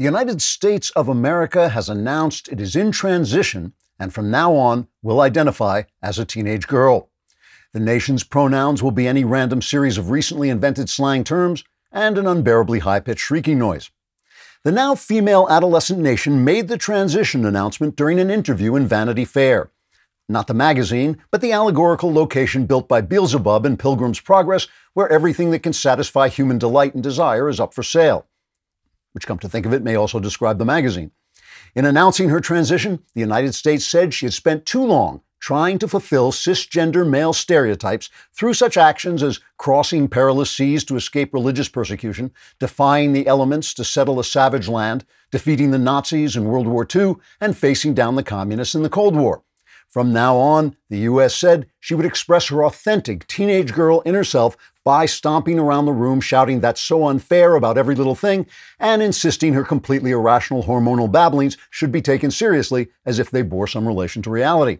The United States of America has announced it is in transition and from now on will identify as a teenage girl. The nation's pronouns will be any random series of recently invented slang terms and an unbearably high pitched shrieking noise. The now female adolescent nation made the transition announcement during an interview in Vanity Fair. Not the magazine, but the allegorical location built by Beelzebub in Pilgrim's Progress, where everything that can satisfy human delight and desire is up for sale. Which, come to think of it, may also describe the magazine. In announcing her transition, the United States said she had spent too long trying to fulfill cisgender male stereotypes through such actions as crossing perilous seas to escape religious persecution, defying the elements to settle a savage land, defeating the Nazis in World War II, and facing down the communists in the Cold War. From now on, the U.S. said she would express her authentic teenage girl inner self by stomping around the room shouting that's so unfair about every little thing and insisting her completely irrational hormonal babblings should be taken seriously as if they bore some relation to reality.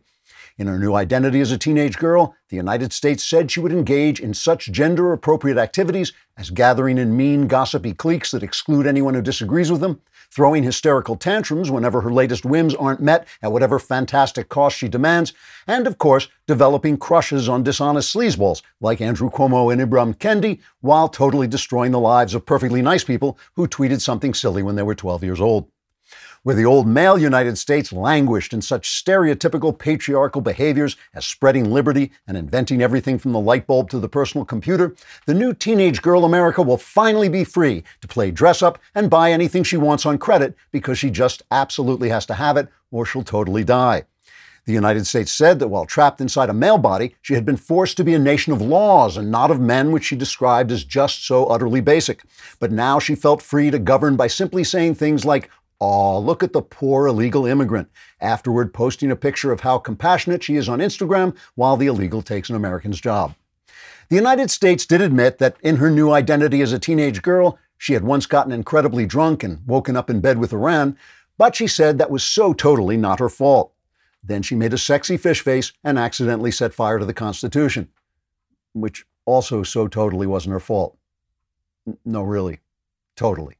In her new identity as a teenage girl, the United States said she would engage in such gender appropriate activities as gathering in mean, gossipy cliques that exclude anyone who disagrees with them, throwing hysterical tantrums whenever her latest whims aren't met at whatever fantastic cost she demands, and of course, developing crushes on dishonest sleazeballs like Andrew Cuomo and Ibram Kendi, while totally destroying the lives of perfectly nice people who tweeted something silly when they were 12 years old where the old male United States languished in such stereotypical patriarchal behaviors as spreading liberty and inventing everything from the light bulb to the personal computer, the new teenage girl America will finally be free to play dress up and buy anything she wants on credit because she just absolutely has to have it or she'll totally die. The United States said that while trapped inside a male body, she had been forced to be a nation of laws and not of men, which she described as just so utterly basic. But now she felt free to govern by simply saying things like, Aw, look at the poor illegal immigrant. Afterward, posting a picture of how compassionate she is on Instagram while the illegal takes an American's job. The United States did admit that in her new identity as a teenage girl, she had once gotten incredibly drunk and woken up in bed with Iran, but she said that was so totally not her fault. Then she made a sexy fish face and accidentally set fire to the Constitution, which also so totally wasn't her fault. No, really, totally.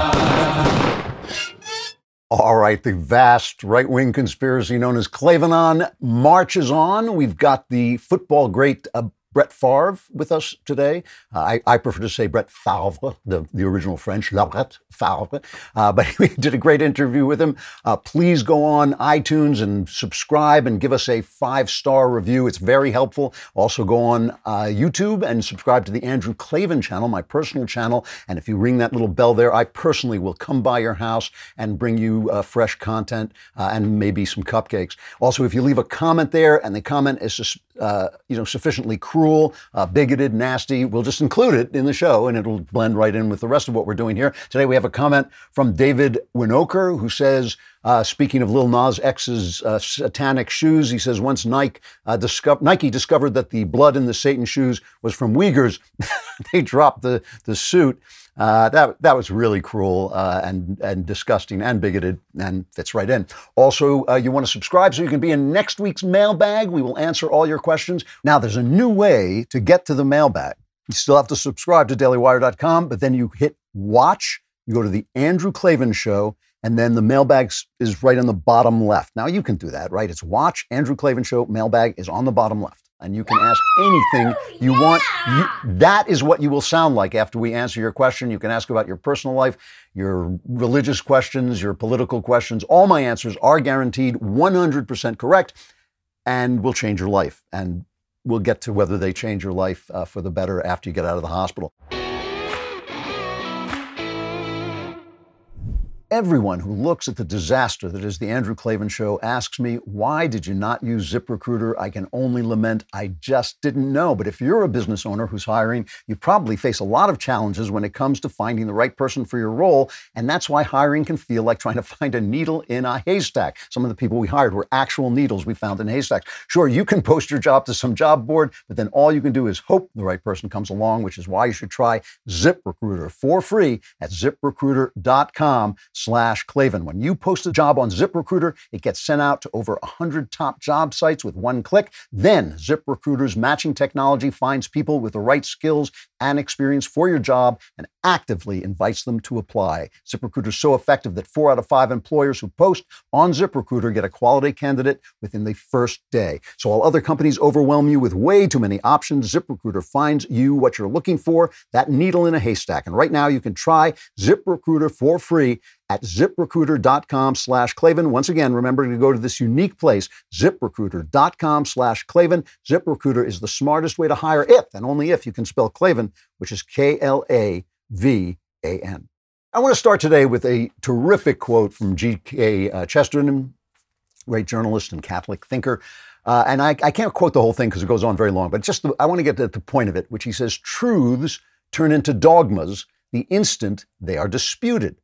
All right, the vast right wing conspiracy known as Klavanon marches on. We've got the football great uh, Brett Favre with us today. Uh, I, I, prefer to say Brett Favre, the, the original French, Brett Favre. Uh, but we did a great interview with him. Uh, please go on iTunes and subscribe and give us a five star review. It's very helpful. Also, go on uh, YouTube and subscribe to the Andrew Klavan channel, my personal channel. And if you ring that little bell there, I personally will come by your house and bring you uh, fresh content uh, and maybe some cupcakes. Also, if you leave a comment there and the comment is you know, sufficiently cruel, cruel, uh, bigoted, nasty. We'll just include it in the show and it'll blend right in with the rest of what we're doing here. Today we have a comment from David Winoker who says, uh, speaking of Lil Nas X's uh, satanic shoes, he says once Nike, uh, disco- Nike discovered that the blood in the Satan shoes was from Uyghurs, they dropped the, the suit. Uh, that that was really cruel uh, and and disgusting and bigoted and fits right in. Also, uh, you want to subscribe so you can be in next week's mailbag. We will answer all your questions. Now, there's a new way to get to the mailbag. You still have to subscribe to DailyWire.com, but then you hit watch. You go to the Andrew Klavan Show, and then the mailbag is right on the bottom left. Now you can do that, right? It's watch Andrew Klavan Show. Mailbag is on the bottom left and you can ask anything you want. You, that is what you will sound like after we answer your question. You can ask about your personal life, your religious questions, your political questions. All my answers are guaranteed 100% correct and will change your life. And we'll get to whether they change your life uh, for the better after you get out of the hospital. Everyone who looks at the disaster that is the Andrew Klavan Show asks me, why did you not use ZipRecruiter? I can only lament I just didn't know. But if you're a business owner who's hiring, you probably face a lot of challenges when it comes to finding the right person for your role. And that's why hiring can feel like trying to find a needle in a haystack. Some of the people we hired were actual needles we found in haystacks. Sure, you can post your job to some job board, but then all you can do is hope the right person comes along, which is why you should try ZipRecruiter for free at ziprecruiter.com slash Klavan. When you post a job on ZipRecruiter, it gets sent out to over 100 top job sites with one click. Then ZipRecruiter's matching technology finds people with the right skills and experience for your job and actively invites them to apply. ZipRecruiter is so effective that four out of five employers who post on ZipRecruiter get a quality candidate within the first day. So while other companies overwhelm you with way too many options, ZipRecruiter finds you what you're looking for, that needle in a haystack. And right now you can try ZipRecruiter for free at ziprecruiter.com slash Klavan. Once again, remember to go to this unique place, ziprecruiter.com slash Klavan. ZipRecruiter is the smartest way to hire if and only if you can spell Which is K L A V A N. I want to start today with a terrific quote from G.K. Uh, Chesterton, great journalist and Catholic thinker. Uh, and I, I, can't quote the whole thing because it goes on very long, but just the, I want to get to the point of it, which he says truths turn into dogmas the instant they are disputed.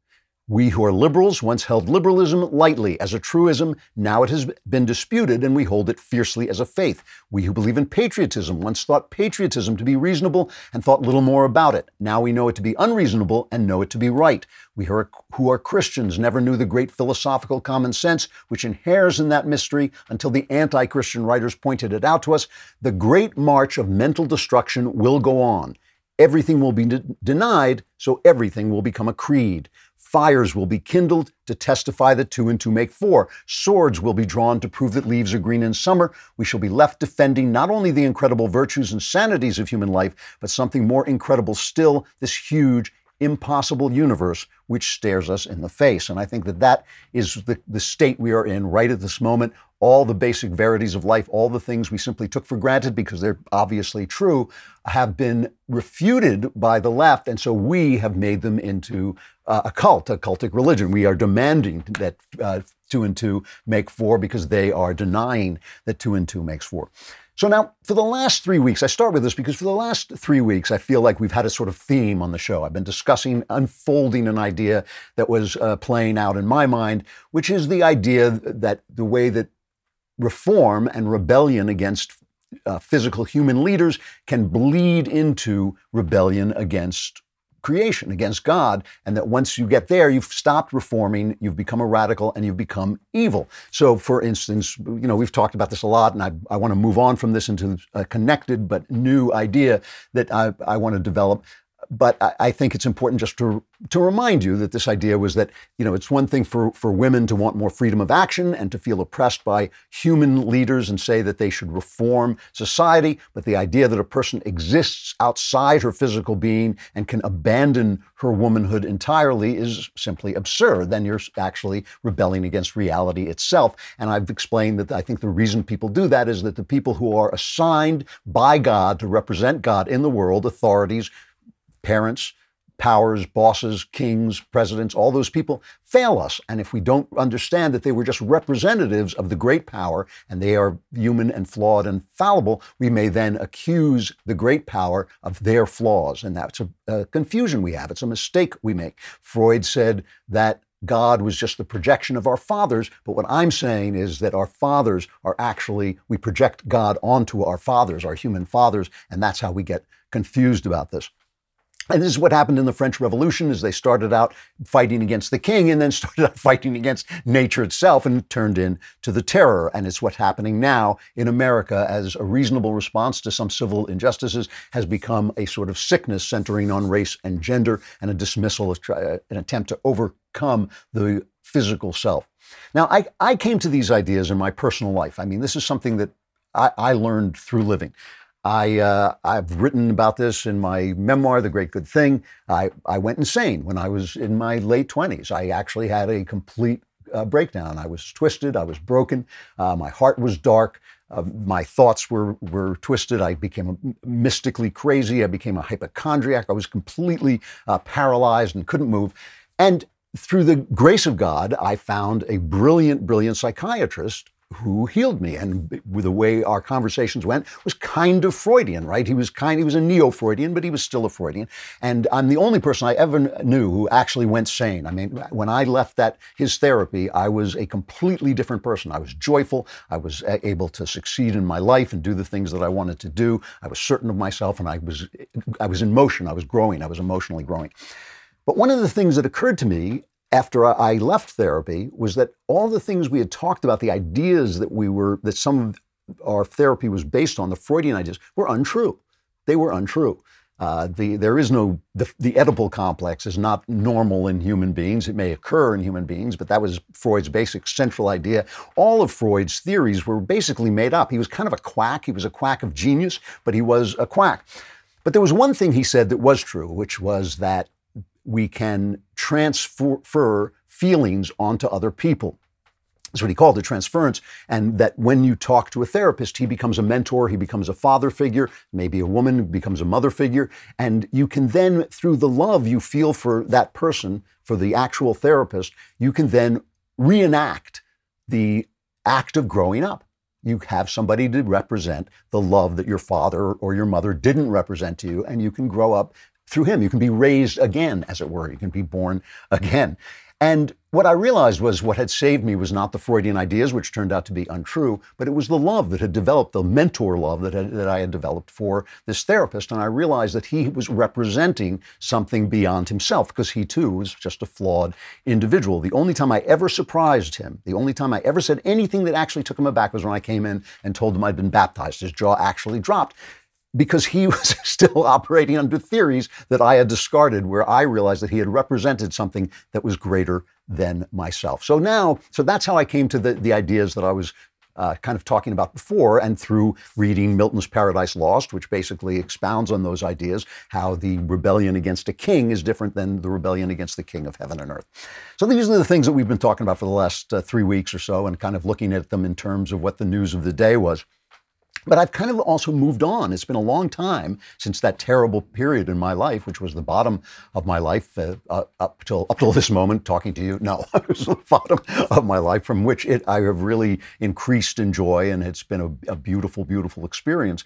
We who are liberals once held liberalism lightly as a truism. Now it has been disputed and we hold it fiercely as a faith. We who believe in patriotism once thought patriotism to be reasonable and thought little more about it. Now we know it to be unreasonable and know it to be right. We who are Christians never knew the great philosophical common sense which inheres in that mystery until the anti Christian writers pointed it out to us. The great march of mental destruction will go on. Everything will be de- denied, so everything will become a creed. Fires will be kindled to testify that two and two make four. Swords will be drawn to prove that leaves are green in summer. We shall be left defending not only the incredible virtues and sanities of human life, but something more incredible still this huge, impossible universe which stares us in the face. And I think that that is the, the state we are in right at this moment. All the basic verities of life, all the things we simply took for granted because they're obviously true, have been refuted by the left. And so we have made them into uh, a cult, a cultic religion. We are demanding that uh, two and two make four because they are denying that two and two makes four. So now, for the last three weeks, I start with this because for the last three weeks, I feel like we've had a sort of theme on the show. I've been discussing, unfolding an idea that was uh, playing out in my mind, which is the idea that the way that reform and rebellion against uh, physical human leaders can bleed into rebellion against creation, against God, and that once you get there, you've stopped reforming, you've become a radical, and you've become evil. So, for instance, you know, we've talked about this a lot, and I, I want to move on from this into a connected but new idea that I, I want to develop but I, I, think it's important just to to remind you that this idea was that you know it's one thing for for women to want more freedom of action and to feel oppressed by human leaders and say that they should reform society, but the idea that a person exists outside her physical being and can abandon her womanhood entirely is simply absurd. Then you're actually rebelling against reality itself. And I've explained that I think the reason people do that is that the people who are assigned by God to represent God in the world, authorities, parents, powers, bosses, kings, presidents, all those people fail us. And if we don't understand that they were just representatives of the great power and they are human and flawed and fallible, we may then accuse the great power of their flaws. And that's a, a confusion we have. It's a mistake we make. Freud said that God was just the projection of our fathers. But what I'm saying is that our fathers are actually, we project God onto our fathers, our human fathers, and that's how we get confused about this. And this is what happened in the French Revolution as they started out fighting against the king and then started out fighting against nature itself and turned into the terror. And it's what's happening now in America as a reasonable response to some civil injustices has become a sort of sickness centering on race and gender and a dismissal, of uh, an attempt to overcome the physical self. Now, I, I came to these ideas in my personal life. I mean, this is something that I, I learned through living. I, uh, I've written about this in my memoir, The Great Good Thing. I, I went insane when I was in my late 20s. I actually had a complete uh, breakdown. I was twisted, I was broken, uh, my heart was dark. Uh, my thoughts were, were twisted. I became mystically crazy. I became a hypochondriac. I was completely uh, paralyzed and couldn't move. And through the grace of God, I found a brilliant, brilliant psychiatrist who healed me. And the way our conversations went was kind of Freudian, right? He was kind, he was a neo-Freudian, but he was still a Freudian. And I'm the only person I ever knew who actually went sane. I mean, when I left that his therapy, I was a completely different person. I was joyful. I was able to succeed in my life and do the things that I wanted to do. I was certain of myself, and I was, I was in motion. I was growing. I was emotionally growing. But one of the things that occurred to me after I left therapy was that all the things we had talked about, the ideas that we were, that some of our therapy was based on, the Freudian ideas, were untrue. They were untrue. Uh, the, there is no, the, the Oedipal complex is not normal in human beings. It may occur in human beings, but that was Freud's basic central idea. All of Freud's theories were basically made up. He was kind of a quack. He was a quack of genius, but he was a quack. But there was one thing he said that was true, which was that we can transfer feelings onto other people. That's what he called it, transference. And that when you talk to a therapist, he becomes a mentor, he becomes a father figure, maybe a woman becomes a mother figure. And you can then, through the love you feel for that person, for the actual therapist, you can then reenact the act of growing up. You have somebody to represent the love that your father or your mother didn't represent to you, and you can grow up through him. You can be raised again, as it were. You can be born again. And what I realized was what had saved me was not the Freudian ideas, which turned out to be untrue, but it was the love that had developed, the mentor love that, had, that I had developed for this therapist. And I realized that he was representing something beyond himself because he too was just a flawed individual. The only time I ever surprised him, the only time I ever said anything that actually took him aback was when I came in and told him I'd been baptized. His jaw actually dropped because he was still operating under theories that I had discarded, where I realized that he had represented something that was greater than myself. So now, so that's how I came to the, the ideas that I was uh, kind of talking about before, and through reading Milton's Paradise Lost, which basically expounds on those ideas, how the rebellion against a king is different than the rebellion against the king of heaven and earth. So these are the things that we've been talking about for the last uh, three weeks or so, and kind of looking at them in terms of what the news of the day was. But I've kind of also moved on. It's been a long time since that terrible period in my life, which was the bottom of my life uh, uh, up till up till this moment. Talking to you, no, it was the bottom of my life from which it, I have really increased in joy, and it's been a, a beautiful, beautiful experience.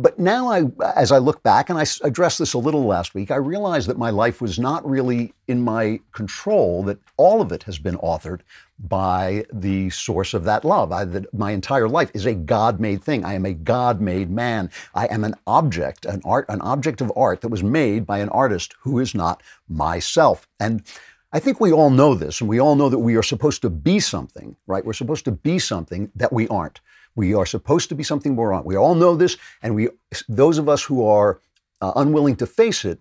But now, I, as I look back, and I addressed this a little last week, I realize that my life was not really in my control, that all of it has been authored by the source of that love. I, that my entire life is a God made thing. I am a God made man. I am an object, an art, an object of art that was made by an artist who is not myself. And I think we all know this, and we all know that we are supposed to be something, right? We're supposed to be something that we aren't. We are supposed to be something more on. We all know this, and we, those of us who are uh, unwilling to face it,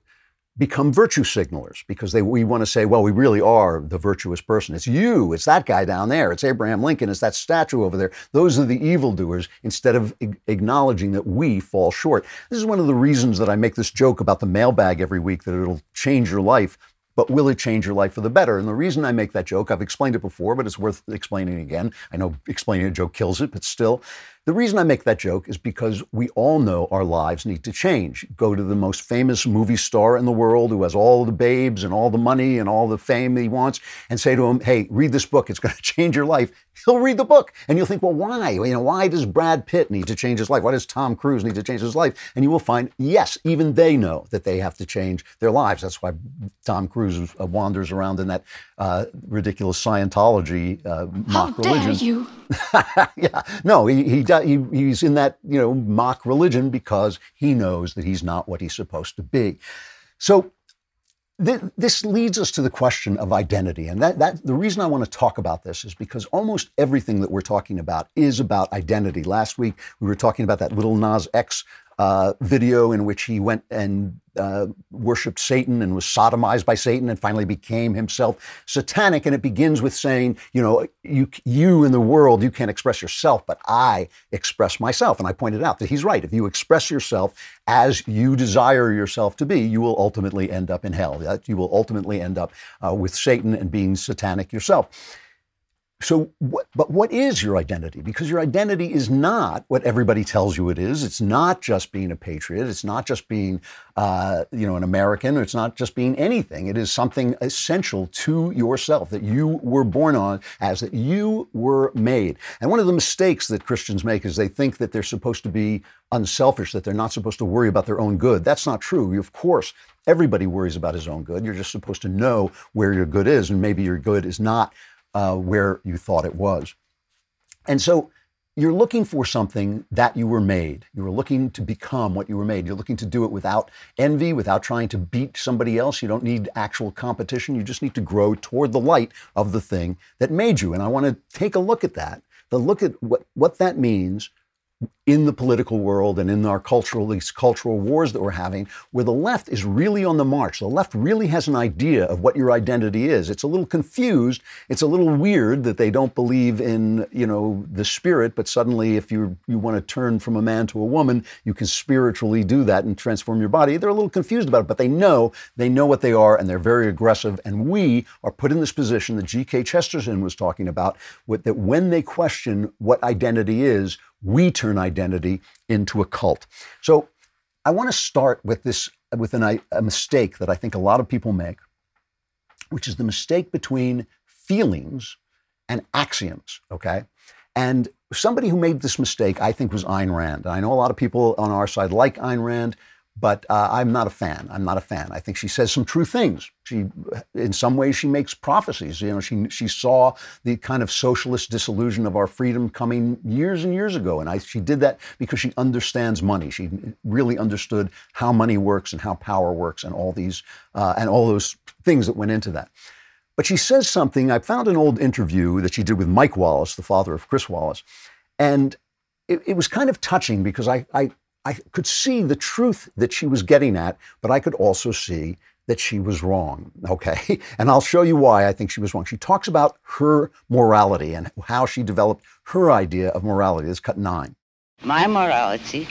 become virtue signalers because they, we want to say, well, we really are the virtuous person. It's you, it's that guy down there, it's Abraham Lincoln, it's that statue over there. Those are the evildoers instead of acknowledging that we fall short. This is one of the reasons that I make this joke about the mailbag every week that it'll change your life but will it change your life for the better? And the reason I make that joke, I've explained it before, but it's worth explaining again. I know explaining a joke kills it, but still, the reason I make that joke is because we all know our lives need to change. Go to the most famous movie star in the world who has all the babes and all the money and all the fame he wants and say to him, hey, read this book. It's going to change your life. He'll read the book. And you'll think, well, why? You know, why does Brad Pitt need to change his life? Why does Tom Cruise need to change his life? And you will find, yes, even they know that they have to change their lives. That's why Tom Cruise uh, wanders around in that uh, ridiculous Scientology uh, mock How religion. dare you? yeah, no, he, he, he he's in that you know mock religion because he knows that he's not what he's supposed to be. So th- this leads us to the question of identity, and that that the reason I want to talk about this is because almost everything that we're talking about is about identity. Last week we were talking about that little Nas X uh, video in which he went and uh, worshipped Satan and was sodomized by Satan and finally became himself satanic. And it begins with saying, you know, you, you in the world, you can't express yourself, but I express myself. And I pointed out that he's right. If you express yourself as you desire yourself to be, you will ultimately end up in hell. You will ultimately end up uh, with Satan and being satanic yourself. So, what, but what is your identity? Because your identity is not what everybody tells you it is. It's not just being a patriot. It's not just being, uh, you know, an American. It's not just being anything. It is something essential to yourself that you were born on, as that you were made. And one of the mistakes that Christians make is they think that they're supposed to be unselfish, that they're not supposed to worry about their own good. That's not true. Of course, everybody worries about his own good. You're just supposed to know where your good is, and maybe your good is not uh, where you thought it was. And so you're looking for something that you were made. You were looking to become what you were made. You're looking to do it without envy, without trying to beat somebody else. You don't need actual competition. You just need to grow toward the light of the thing that made you. And I want to take a look at that, the look at what, what that means in the political world and in our cultural these cultural wars that we're having where the left is really on the march. The left really has an idea of what your identity is. It's a little confused. It's a little weird that they don't believe in you know the spirit but suddenly if you you want to turn from a man to a woman you can spiritually do that and transform your body. They're a little confused about it but they know they know what they are and they're very aggressive. And we are put in this position that G.K. Chesterton was talking about that when they question what identity is we turn identity into a cult. So I want to start with this with an, a mistake that I think a lot of people make, which is the mistake between feelings and axioms. Okay, and somebody who made this mistake, I think, was Ayn Rand. I know a lot of people on our side like Ayn Rand but uh, I'm not a fan. I'm not a fan. I think she says some true things. She, in some ways, she makes prophecies. You know, she she saw the kind of socialist disillusion of our freedom coming years and years ago, and I, she did that because she understands money. She really understood how money works and how power works, and all these uh, and all those things that went into that. But she says something. I found an old interview that she did with Mike Wallace, the father of Chris Wallace, and it, it was kind of touching because I, I I could see the truth that she was getting at, but I could also see that she was wrong. Okay. And I'll show you why I think she was wrong. She talks about her morality and how she developed her idea of morality. This cut nine. My morality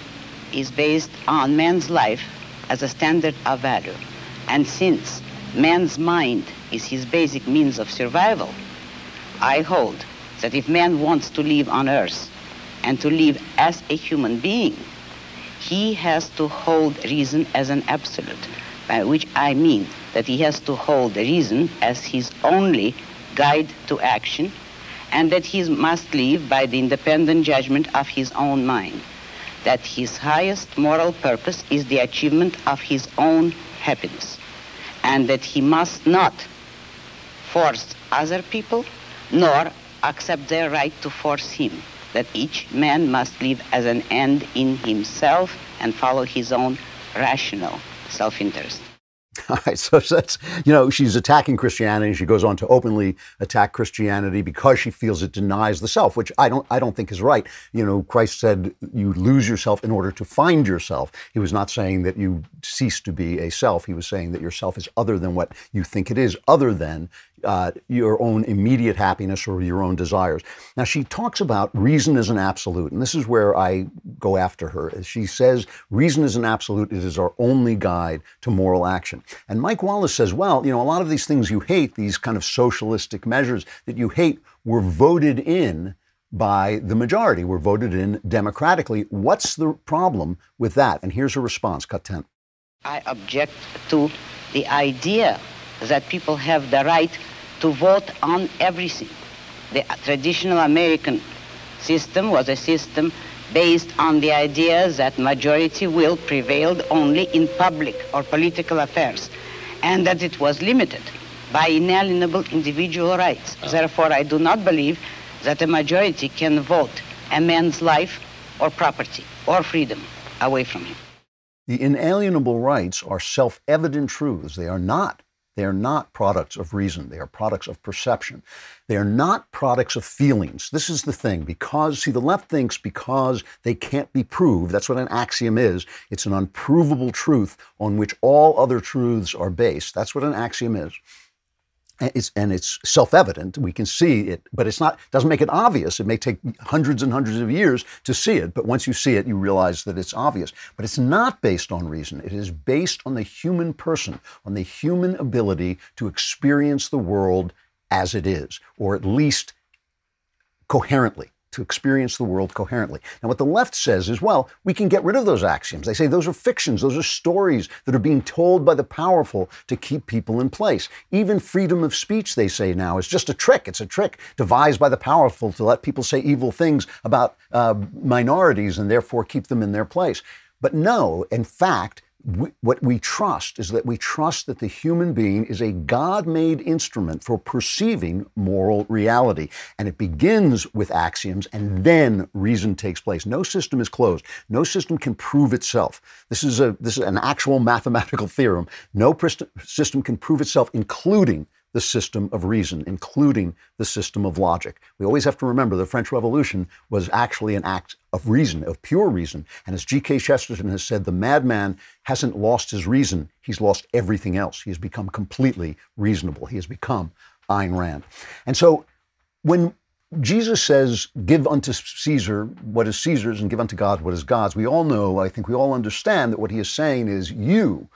is based on man's life as a standard of value. And since man's mind is his basic means of survival, I hold that if man wants to live on earth and to live as a human being, he has to hold reason as an absolute, by which I mean that he has to hold reason as his only guide to action, and that he must live by the independent judgment of his own mind, that his highest moral purpose is the achievement of his own happiness, and that he must not force other people nor accept their right to force him that each man must live as an end in himself and follow his own rational self-interest. All right, so that's, you know, she's attacking Christianity. She goes on to openly attack Christianity because she feels it denies the self, which I don't, I don't think is right. You know, Christ said you lose yourself in order to find yourself. He was not saying that you cease to be a self. He was saying that yourself is other than what you think it is, other than uh, your own immediate happiness or your own desires. Now, she talks about reason as an absolute, and this is where I go after her. She says reason is an absolute, it is our only guide to moral action. And Mike Wallace says, well, you know, a lot of these things you hate, these kind of socialistic measures that you hate, were voted in by the majority, were voted in democratically. What's the problem with that? And here's her response, cut 10. I object to the idea that people have the right to vote on everything. The traditional American system was a system based on the idea that majority will prevailed only in public or political affairs and that it was limited by inalienable individual rights. Oh. Therefore, I do not believe that a majority can vote a man's life or property or freedom away from him. The inalienable rights are self evident truths. They are not they are not products of reason. They are products of perception. They are not products of feelings. This is the thing. Because, see, the left thinks because they can't be proved, that's what an axiom is. It's an unprovable truth on which all other truths are based. That's what an axiom is. It's, and it's self-evident. We can see it, but it's not. Doesn't make it obvious. It may take hundreds and hundreds of years to see it, but once you see it, you realize that it's obvious. But it's not based on reason. It is based on the human person, on the human ability to experience the world as it is, or at least coherently to experience the world coherently. Now, what the left says is, well, we can get rid of those axioms. They say those are fictions, those are stories that are being told by the powerful to keep people in place. Even freedom of speech, they say now, is just a trick. It's a trick devised by the powerful to let people say evil things about uh, minorities and therefore keep them in their place. But no, in fact, we, what we trust is that we trust that the human being is a God made instrument for perceiving moral reality. And it begins with axioms and then reason takes place. No system is closed. No system can prove itself. This is, a, this is an actual mathematical theorem. No system can prove itself, including the system of reason, including the system of logic. We always have to remember the French Revolution was actually an act of reason, of pure reason. And as G.K. Chesterton has said, the madman hasn't lost his reason, he's lost everything else. He has become completely reasonable. He has become Ayn Rand. And so when Jesus says, Give unto Caesar what is Caesar's and give unto God what is God's. We all know, I think we all understand that what he is saying is, You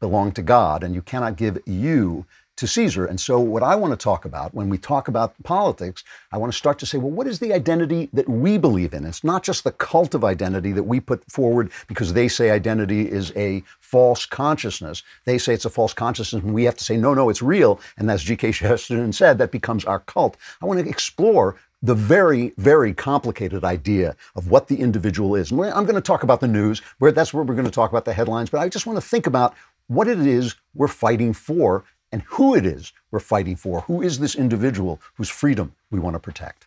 belong to God, and you cannot give you to Caesar. And so, what I want to talk about when we talk about politics, I want to start to say, well, what is the identity that we believe in? It's not just the cult of identity that we put forward because they say identity is a false consciousness. They say it's a false consciousness, and we have to say, no, no, it's real. And as G.K. Chesterton said, that becomes our cult. I want to explore the very, very complicated idea of what the individual is. And I'm going to talk about the news, where that's where we're going to talk about the headlines, but I just want to think about what it is we're fighting for and who it is we're fighting for. Who is this individual whose freedom we want to protect?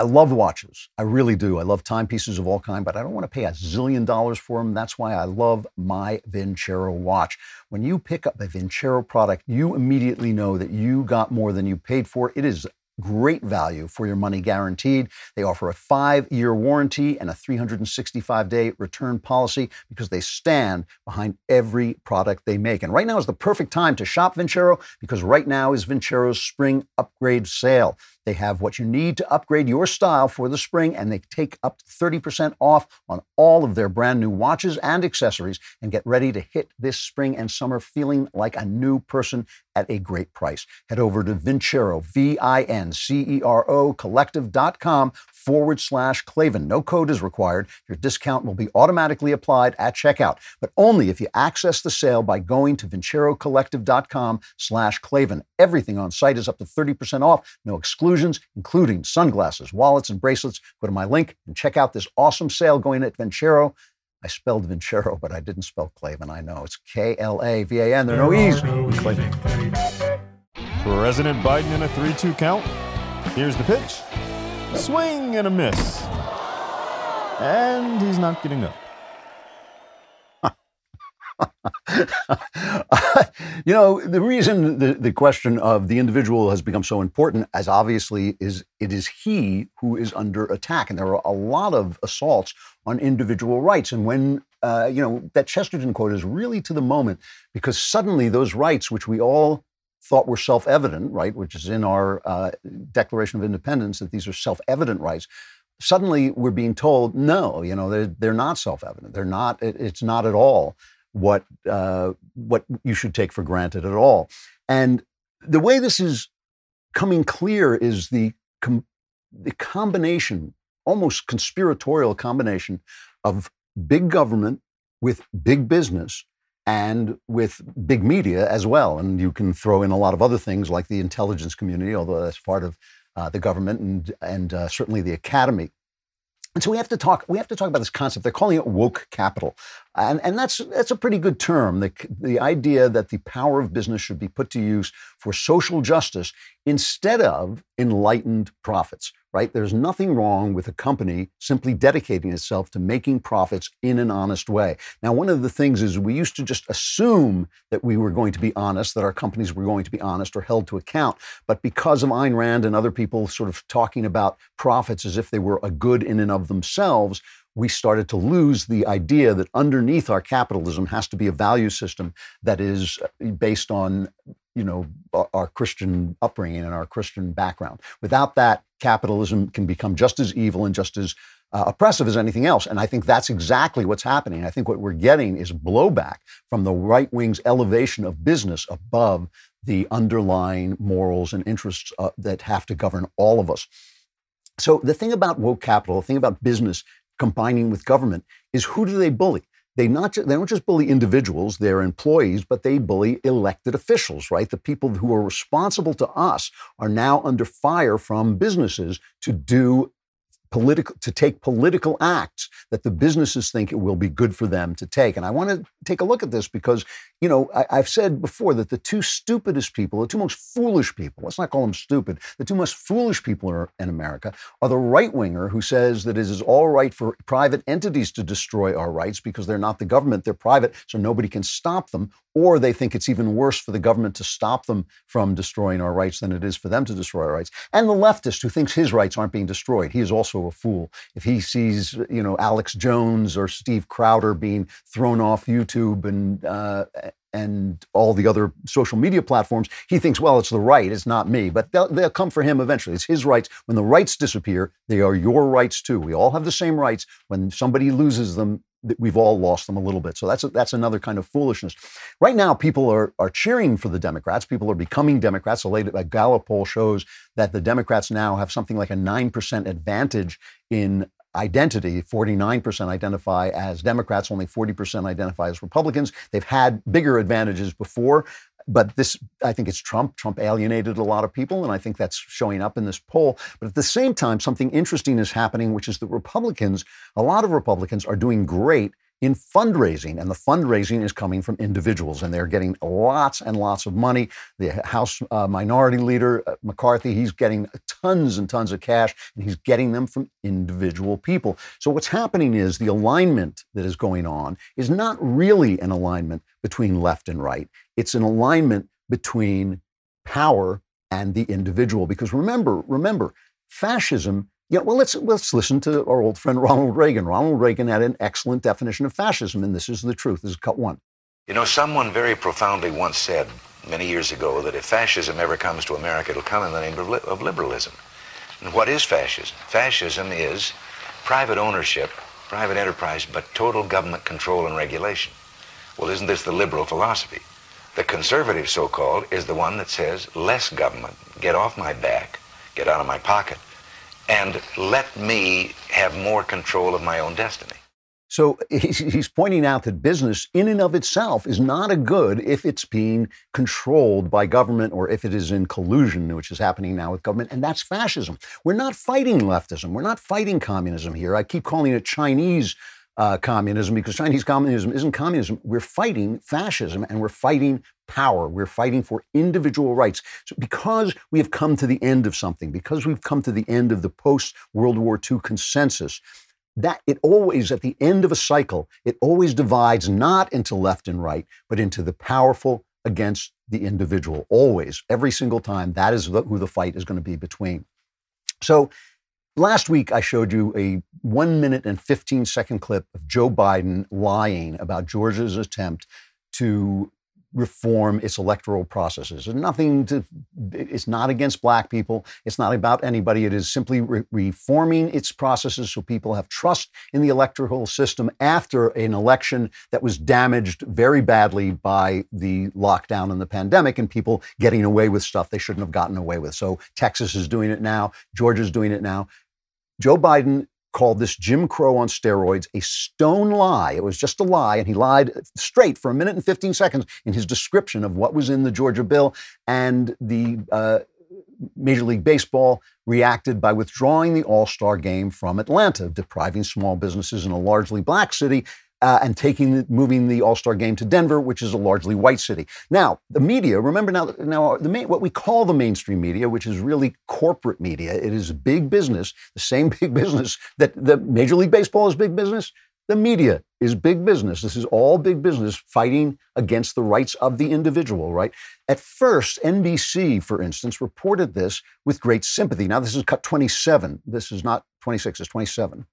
I love watches. I really do. I love timepieces of all kind, but I don't want to pay a zillion dollars for them. That's why I love my Vincero watch. When you pick up a Vincero product, you immediately know that you got more than you paid for. It is great value for your money guaranteed. They offer a five year warranty and a 365 day return policy because they stand behind every product they make. And right now is the perfect time to shop Vincero because right now is Vincero's spring upgrade sale. They have what you need to upgrade your style for the spring, and they take up to 30% off on all of their brand new watches and accessories. And get ready to hit this spring and summer feeling like a new person at a great price. Head over to Vincero, V I N C E R O, collective.com forward slash Klavan. No code is required. Your discount will be automatically applied at checkout, but only if you access the sale by going to vincerocollective.com slash Klavan. Everything on site is up to 30% off, no exclusions, including sunglasses, wallets, and bracelets. Go to my link and check out this awesome sale going at Vincero. I spelled Vincero, but I didn't spell Klavan. I know it's K L A V A N. There are no E's. President Biden in a 3 2 count. Here's the pitch. Swing and a miss. And he's not getting up. you know, the reason the, the question of the individual has become so important, as obviously is it is he who is under attack. And there are a lot of assaults on individual rights. And when, uh, you know, that Chesterton quote is really to the moment because suddenly those rights, which we all thought were self evident, right, which is in our uh, Declaration of Independence, that these are self evident rights. Suddenly, we're being told, no, you know, they're, they're not self evident. They're not, it, it's not at all what, uh, what you should take for granted at all. And the way this is coming clear is the, com- the combination, almost conspiratorial combination of big government with big business and with big media as well. And you can throw in a lot of other things like the intelligence community, although that's part of uh, the government and, and uh, certainly the academy. And so we have to talk. We have to talk about this concept. They're calling it woke capital, and, and that's that's a pretty good term. The, the idea that the power of business should be put to use for social justice instead of enlightened profits right? There's nothing wrong with a company simply dedicating itself to making profits in an honest way. Now, one of the things is we used to just assume that we were going to be honest, that our companies were going to be honest or held to account. But because of Ayn Rand and other people sort of talking about profits as if they were a good in and of themselves, we started to lose the idea that underneath our capitalism has to be a value system that is based on you know our Christian upbringing and our Christian background. Without that, capitalism can become just as evil and just as uh, oppressive as anything else. And I think that's exactly what's happening. I think what we're getting is blowback from the right wing's elevation of business above the underlying morals and interests uh, that have to govern all of us. So the thing about woke capital, the thing about business combining with government is who do they bully? They not they don't just bully individuals, their employees, but they bully elected officials, right? The people who are responsible to us are now under fire from businesses to do political to take political acts that the businesses think it will be good for them to take. And I want to take a look at this because, you know, I, have said before that the two stupidest people, the two most foolish people, let's not call them stupid, the two most foolish people are, in America are the right winger who says that it is all right for private entities to destroy our rights because they're not the government, they're private, so nobody can stop them, or they think it's even worse for the government to stop them from destroying our rights than it is for them to destroy our rights. And the leftist who thinks his rights aren't being destroyed. He is also a fool. If he sees, you know, Alex Jones or Steve Crowder being thrown off YouTube and uh, and all the other social media platforms, he thinks, well, it's the right, it's not me. But they'll, they'll come for him eventually. It's his rights. When the rights disappear, they are your rights too. We all have the same rights. When somebody loses them, we've all lost them a little bit. So that's a, that's another kind of foolishness. Right now, people are are cheering for the Democrats. People are becoming Democrats. The latest a uh, Gallup poll shows that the Democrats now have something like a nine percent advantage in identity. 49% identify as Democrats, only 40% identify as Republicans. They've had bigger advantages before. But this, I think it's Trump. Trump alienated a lot of people, and I think that's showing up in this poll. But at the same time, something interesting is happening, which is that Republicans, a lot of Republicans, are doing great in fundraising, and the fundraising is coming from individuals, and they're getting lots and lots of money. The House uh, Minority Leader uh, McCarthy, he's getting tons and tons of cash, and he's getting them from individual people. So what's happening is the alignment that is going on is not really an alignment between left and right. It's an alignment between power and the individual. Because remember, remember, fascism yeah, well, let's let's listen to our old friend Ronald Reagan. Ronald Reagan had an excellent definition of fascism, and this is the truth. This is cut one. You know, someone very profoundly once said many years ago that if fascism ever comes to America, it'll come in the name of, li- of liberalism. And what is fascism? Fascism is private ownership, private enterprise, but total government control and regulation. Well, isn't this the liberal philosophy? The conservative, so-called, is the one that says less government, get off my back, get out of my pocket and let me have more control of my own destiny. So he's pointing out that business in and of itself is not a good if it's being controlled by government or if it is in collusion, which is happening now with government. And that's fascism. We're not fighting leftism. We're not fighting communism here. I keep calling it Chinese uh, communism because Chinese communism isn't communism. We're fighting fascism and we're fighting power. We're fighting for individual rights. So because we have come to the end of something, because we've come to the end of the post World War II consensus, that it always, at the end of a cycle, it always divides not into left and right, but into the powerful against the individual. Always, every single time, that is who the fight is going to be between. So Last week, I showed you a one minute and 15 second clip of Joe Biden lying about Georgia's attempt to reform its electoral processes. Nothing to, it's not against black people. It's not about anybody. It is simply re- reforming its processes so people have trust in the electoral system after an election that was damaged very badly by the lockdown and the pandemic and people getting away with stuff they shouldn't have gotten away with. So Texas is doing it now. Georgia's doing it now. Joe Biden called this Jim Crow on steroids a stone lie. It was just a lie, and he lied straight for a minute and 15 seconds in his description of what was in the Georgia bill. And the uh, Major League Baseball reacted by withdrawing the All Star game from Atlanta, depriving small businesses in a largely black city uh, and taking moving the All Star game to Denver, which is a largely white city. Now, the media. Remember now, now the main, what we call the mainstream media, which is really corporate media. It is big business, the same big business that the Major League Baseball is big business. The media is big business. This is all big business fighting against the rights of the individual, right? At first, NBC, for instance, reported this with great sympathy. Now, this is cut 27. This is not 26, it's 27.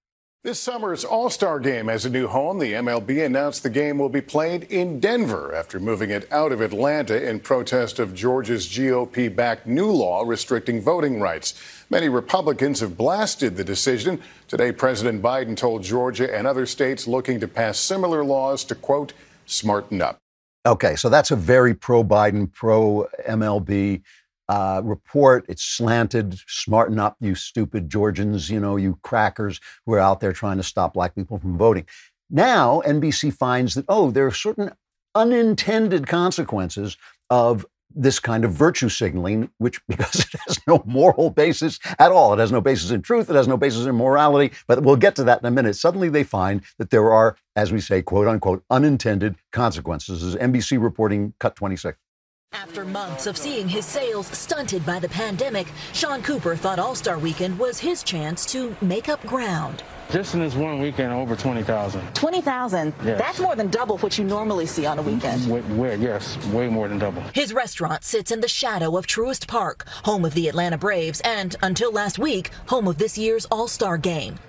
This summer's All Star game has a new home. The MLB announced the game will be played in Denver after moving it out of Atlanta in protest of Georgia's GOP backed new law restricting voting rights. Many Republicans have blasted the decision. Today, President Biden told Georgia and other states looking to pass similar laws to, quote, smarten up. Okay, so that's a very pro Biden, pro MLB uh, report. It's slanted. Smarten up, you stupid Georgians, you know, you crackers who are out there trying to stop black people from voting. Now, NBC finds that, oh, there are certain unintended consequences of this kind of virtue signaling, which because it has no moral basis at all, it has no basis in truth, it has no basis in morality, but we'll get to that in a minute. Suddenly they find that there are, as we say, quote unquote, unintended consequences. This is NBC reporting cut 26. After months of seeing his sales stunted by the pandemic, Sean Cooper thought All Star Weekend was his chance to make up ground. Just in this one weekend, over 20,000. 20,000? Yes. That's more than double what you normally see on a weekend. Way, way, yes, way more than double. His restaurant sits in the shadow of Truist Park, home of the Atlanta Braves, and until last week, home of this year's All Star game.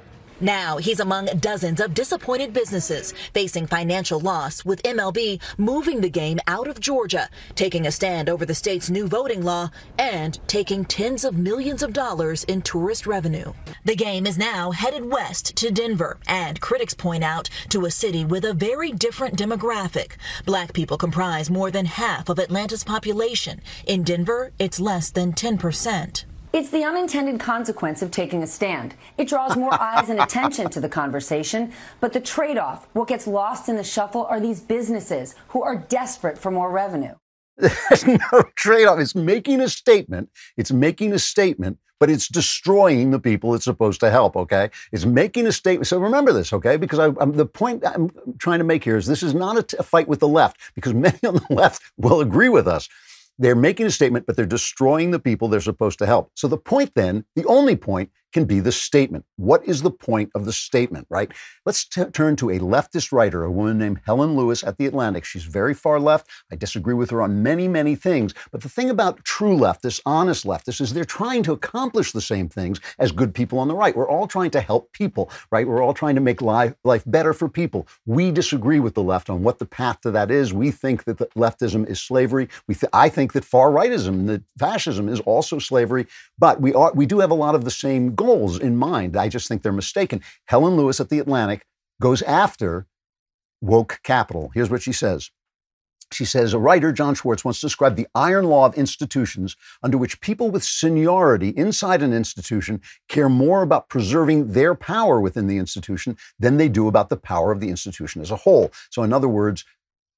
Now he's among dozens of disappointed businesses facing financial loss with MLB moving the game out of Georgia, taking a stand over the state's new voting law, and taking tens of millions of dollars in tourist revenue. The game is now headed west to Denver, and critics point out to a city with a very different demographic. Black people comprise more than half of Atlanta's population. In Denver, it's less than 10%. It's the unintended consequence of taking a stand. It draws more eyes and attention to the conversation, but the trade off, what gets lost in the shuffle, are these businesses who are desperate for more revenue. There's no trade off. It's making a statement. It's making a statement, but it's destroying the people it's supposed to help, okay? It's making a statement. So remember this, okay? Because I, the point I'm trying to make here is this is not a, t- a fight with the left, because many on the left will agree with us. They're making a statement, but they're destroying the people they're supposed to help. So the point then, the only point, can be the statement. What is the point of the statement, right? Let's t- turn to a leftist writer, a woman named Helen Lewis at The Atlantic. She's very far left. I disagree with her on many, many things. But the thing about true leftists, honest leftists, is they're trying to accomplish the same things as good people on the right. We're all trying to help people, right? We're all trying to make life, life better for people. We disagree with the left on what the path to that is. We think that leftism is slavery. We th- I think that far rightism, that fascism is also slavery. But we, are, we do have a lot of the same goals in mind. I just think they're mistaken. Helen Lewis at The Atlantic goes after woke capital. Here's what she says. She says a writer, John Schwartz, once described the iron law of institutions under which people with seniority inside an institution care more about preserving their power within the institution than they do about the power of the institution as a whole. So, in other words,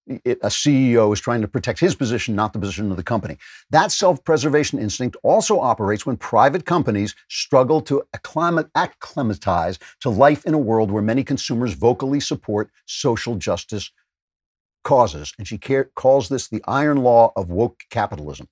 it, a CEO is trying to protect his position, not the position of the company. That self preservation instinct also operates when private companies struggle to acclimatize to life in a world where many consumers vocally support social justice causes. And she care, calls this the iron law of woke capitalism.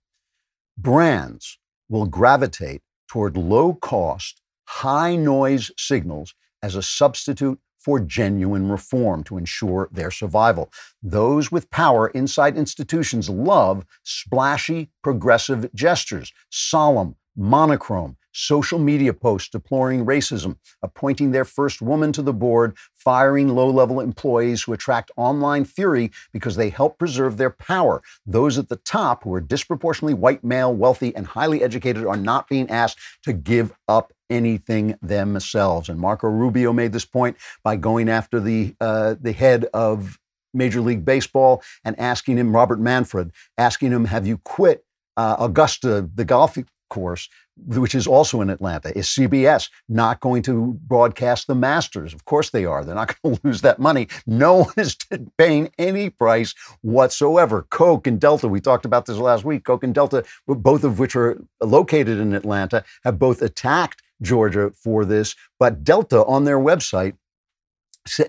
Brands will gravitate toward low cost, high noise signals as a substitute for genuine reform to ensure their survival. Those with power inside institutions love splashy, progressive gestures, solemn, monochrome, social media posts deploring racism, appointing their first woman to the board, firing low level employees who attract online fury because they help preserve their power. Those at the top, who are disproportionately white, male, wealthy, and highly educated, are not being asked to give up anything themselves. And Marco Rubio made this point by going after the uh, the head of Major League Baseball and asking him, Robert Manfred, asking him, "Have you quit uh, Augusta, the golf course, which is also in Atlanta. Is CBS not going to broadcast the Masters? Of course they are. They're not going to lose that money. No one is paying any price whatsoever. Coke and Delta, we talked about this last week. Coke and Delta, both of which are located in Atlanta, have both attacked Georgia for this. But Delta on their website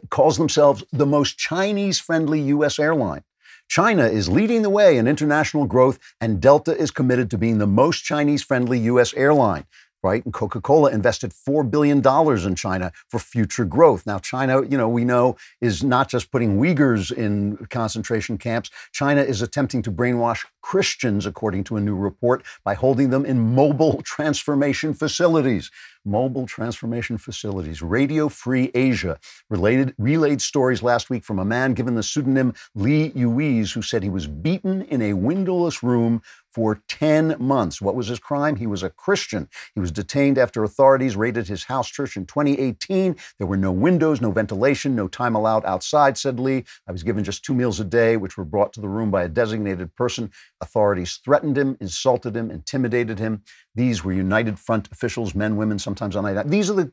calls themselves the most Chinese friendly U.S. airline. China is leading the way in international growth, and Delta is committed to being the most Chinese friendly U.S. airline. Right? And Coca Cola invested $4 billion in China for future growth. Now, China, you know, we know is not just putting Uyghurs in concentration camps. China is attempting to brainwash Christians, according to a new report, by holding them in mobile transformation facilities mobile transformation facilities. Radio Free Asia related, relayed stories last week from a man given the pseudonym Lee Uiz who said he was beaten in a windowless room for 10 months. What was his crime? He was a Christian. He was detained after authorities raided his house church in 2018. There were no windows, no ventilation, no time allowed outside, said Lee. I was given just two meals a day, which were brought to the room by a designated person. Authorities threatened him, insulted him, intimidated him. These were United Front officials, men, women, sometimes on night. These are the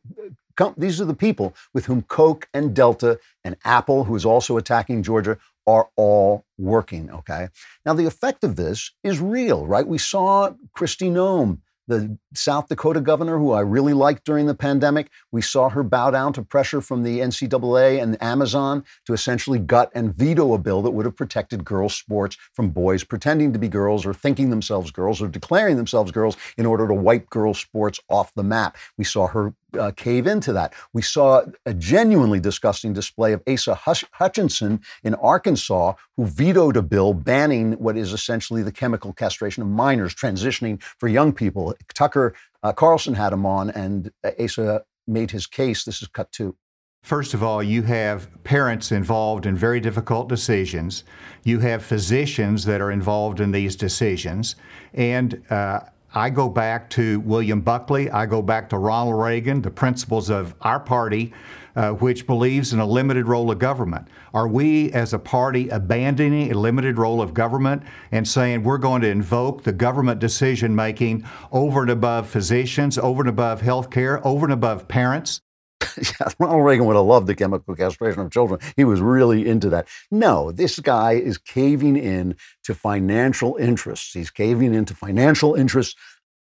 these are the people with whom Coke and Delta and Apple, who is also attacking Georgia, are all working, okay? Now, the effect of this is real, right? We saw Kristi Noem, the South Dakota governor, who I really liked during the pandemic. We saw her bow down to pressure from the NCAA and Amazon to essentially gut and veto a bill that would have protected girls' sports from boys pretending to be girls or thinking themselves girls or declaring themselves girls in order to wipe girls' sports off the map. We saw her uh, cave into that. We saw a genuinely disgusting display of Asa Hutchinson in Arkansas, who vetoed a bill banning what is essentially the chemical castration of minors, transitioning for young people. Tucker uh, Carlson had him on, and Asa made his case. This is cut two. First of all, you have parents involved in very difficult decisions. You have physicians that are involved in these decisions. And uh, I go back to William Buckley. I go back to Ronald Reagan, the principles of our party, uh, which believes in a limited role of government. Are we, as a party, abandoning a limited role of government and saying we're going to invoke the government decision making over and above physicians, over and above health care, over and above parents? yeah, Ronald Reagan would have loved the chemical castration of children. He was really into that. No, this guy is caving in to financial interests. He's caving into financial interests,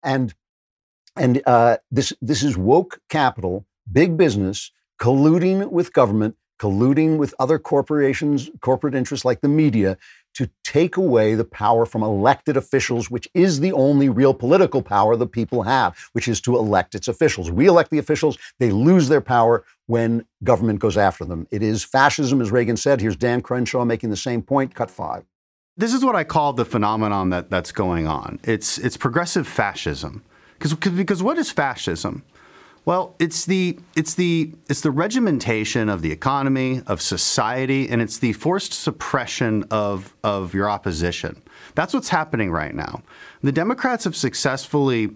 and and uh, this this is woke capital, big business colluding with government, colluding with other corporations, corporate interests like the media to take away the power from elected officials, which is the only real political power the people have, which is to elect its officials. We elect the officials, they lose their power when government goes after them. It is fascism, as Reagan said. Here's Dan Crenshaw making the same point. Cut five. This is what I call the phenomenon that, that's going on. It's, it's progressive fascism. Because, because what is fascism? Well, it's the it's the it's the regimentation of the economy, of society, and it's the forced suppression of of your opposition. That's what's happening right now. The Democrats have successfully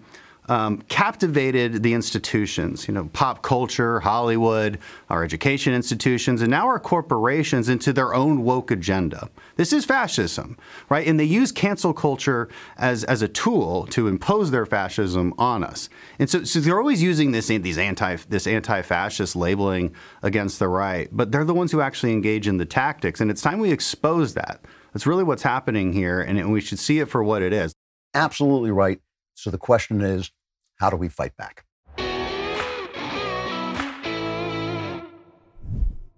um, captivated the institutions, you know, pop culture, Hollywood, our education institutions, and now our corporations into their own woke agenda. This is fascism, right? And they use cancel culture as, as a tool to impose their fascism on us. And so, so they're always using this these anti this anti-fascist labeling against the right, but they're the ones who actually engage in the tactics. And it's time we expose that. That's really what's happening here, and we should see it for what it is. Absolutely right. So the question is, how do we fight back?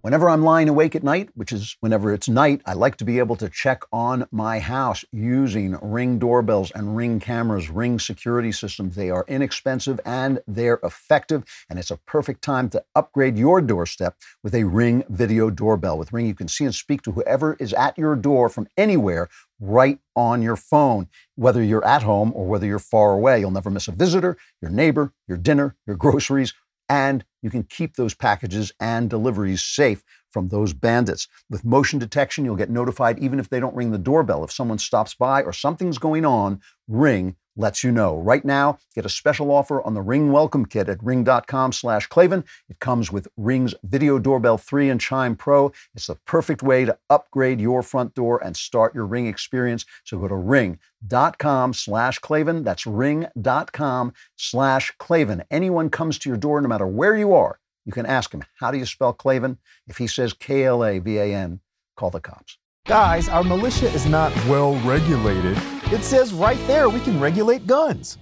Whenever I'm lying awake at night, which is whenever it's night, I like to be able to check on my house using Ring doorbells and Ring cameras, Ring security systems. They are inexpensive and they're effective, and it's a perfect time to upgrade your doorstep with a Ring video doorbell. With Ring, you can see and speak to whoever is at your door from anywhere right on your phone, whether you're at home or whether you're far away. You'll never miss a visitor, your neighbor, your dinner, your groceries, and you can keep those packages and deliveries safe from those bandits. With motion detection, you'll get notified even if they don't ring the doorbell. If someone stops by or something's going on, ring lets you know. Right now, get a special offer on the Ring Welcome Kit at ring.com slash Klavan. It comes with Ring's Video Doorbell 3 and Chime Pro. It's the perfect way to upgrade your front door and start your Ring experience. So go to ring.com slash Klavan. That's ring.com slash Klavan. Anyone comes to your door, no matter where you are, you can ask him, how do you spell Klavan? If he says K-L-A-V-A-N, call the cops. Guys, our militia is not well regulated. It says right there we can regulate guns.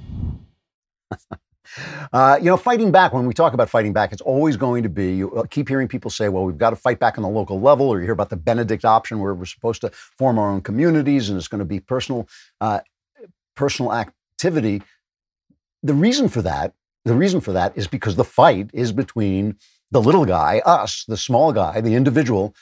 Uh, you know, fighting back, when we talk about fighting back, it's always going to be, you uh, keep hearing people say, well, we've got to fight back on the local level, or you hear about the Benedict option where we're supposed to form our own communities and it's going to be personal, uh, personal activity. The reason for that, the reason for that is because the fight is between the little guy, us, the small guy, the individual,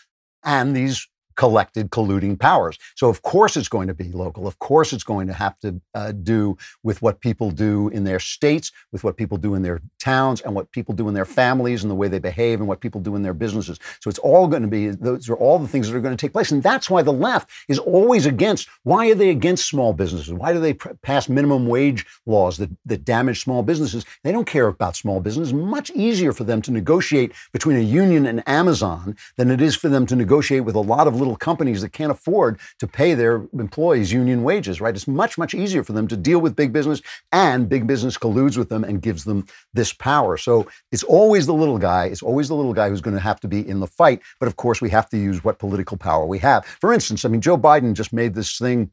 and these collected colluding powers. So, of course, it's going to be local. Of course, it's going to have to uh, do with what people do in their states, with what people do in their towns, and what people do in their families and the way they behave and what people do in their businesses. So, it's all going to be, those are all the things that are going to take place. And that's why the left is always against. Why are they against small businesses? Why do they pr- pass minimum wage laws that, that damage small businesses? They don't care about small business. Much easier for them to negotiate between a union and Amazon than it is for them to negotiate with a lot of little companies that can't afford to pay their employees union wages, right? It's much, much easier for them to deal with big business, and big business colludes with them and gives them this power. So it's always the little guy, it's always the little guy who's going to have to be in the fight. But of course, we have to use what political power we have. For instance, I mean, Joe Biden just made this thing.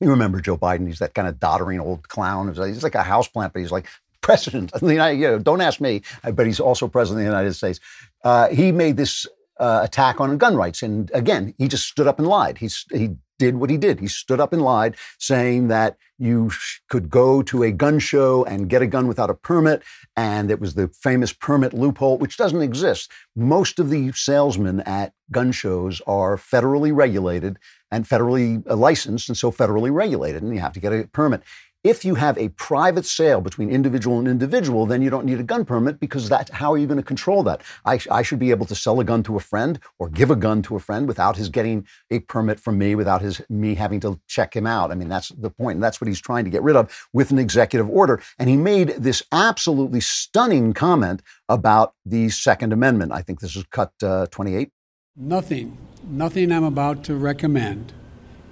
You remember Joe Biden? He's that kind of doddering old clown. He's like a houseplant, but he's like president of the United. You know, don't ask me, but he's also president of the United States. Uh, he made this uh, attack on gun rights, and again, he just stood up and lied. He he did what he did. He stood up and lied, saying that you sh- could go to a gun show and get a gun without a permit, and it was the famous permit loophole, which doesn't exist. Most of the salesmen at gun shows are federally regulated and federally licensed, and so federally regulated, and you have to get a permit. If you have a private sale between individual and individual, then you don't need a gun permit because that's how are you going to control that? I, I, should be able to sell a gun to a friend or give a gun to a friend without his getting a permit from me, without his me having to check him out. I mean, that's the point. And that's what he's trying to get rid of with an executive order. And he made this absolutely stunning comment about the Second Amendment. I think this is cut uh, 28. Nothing, nothing I'm about to recommend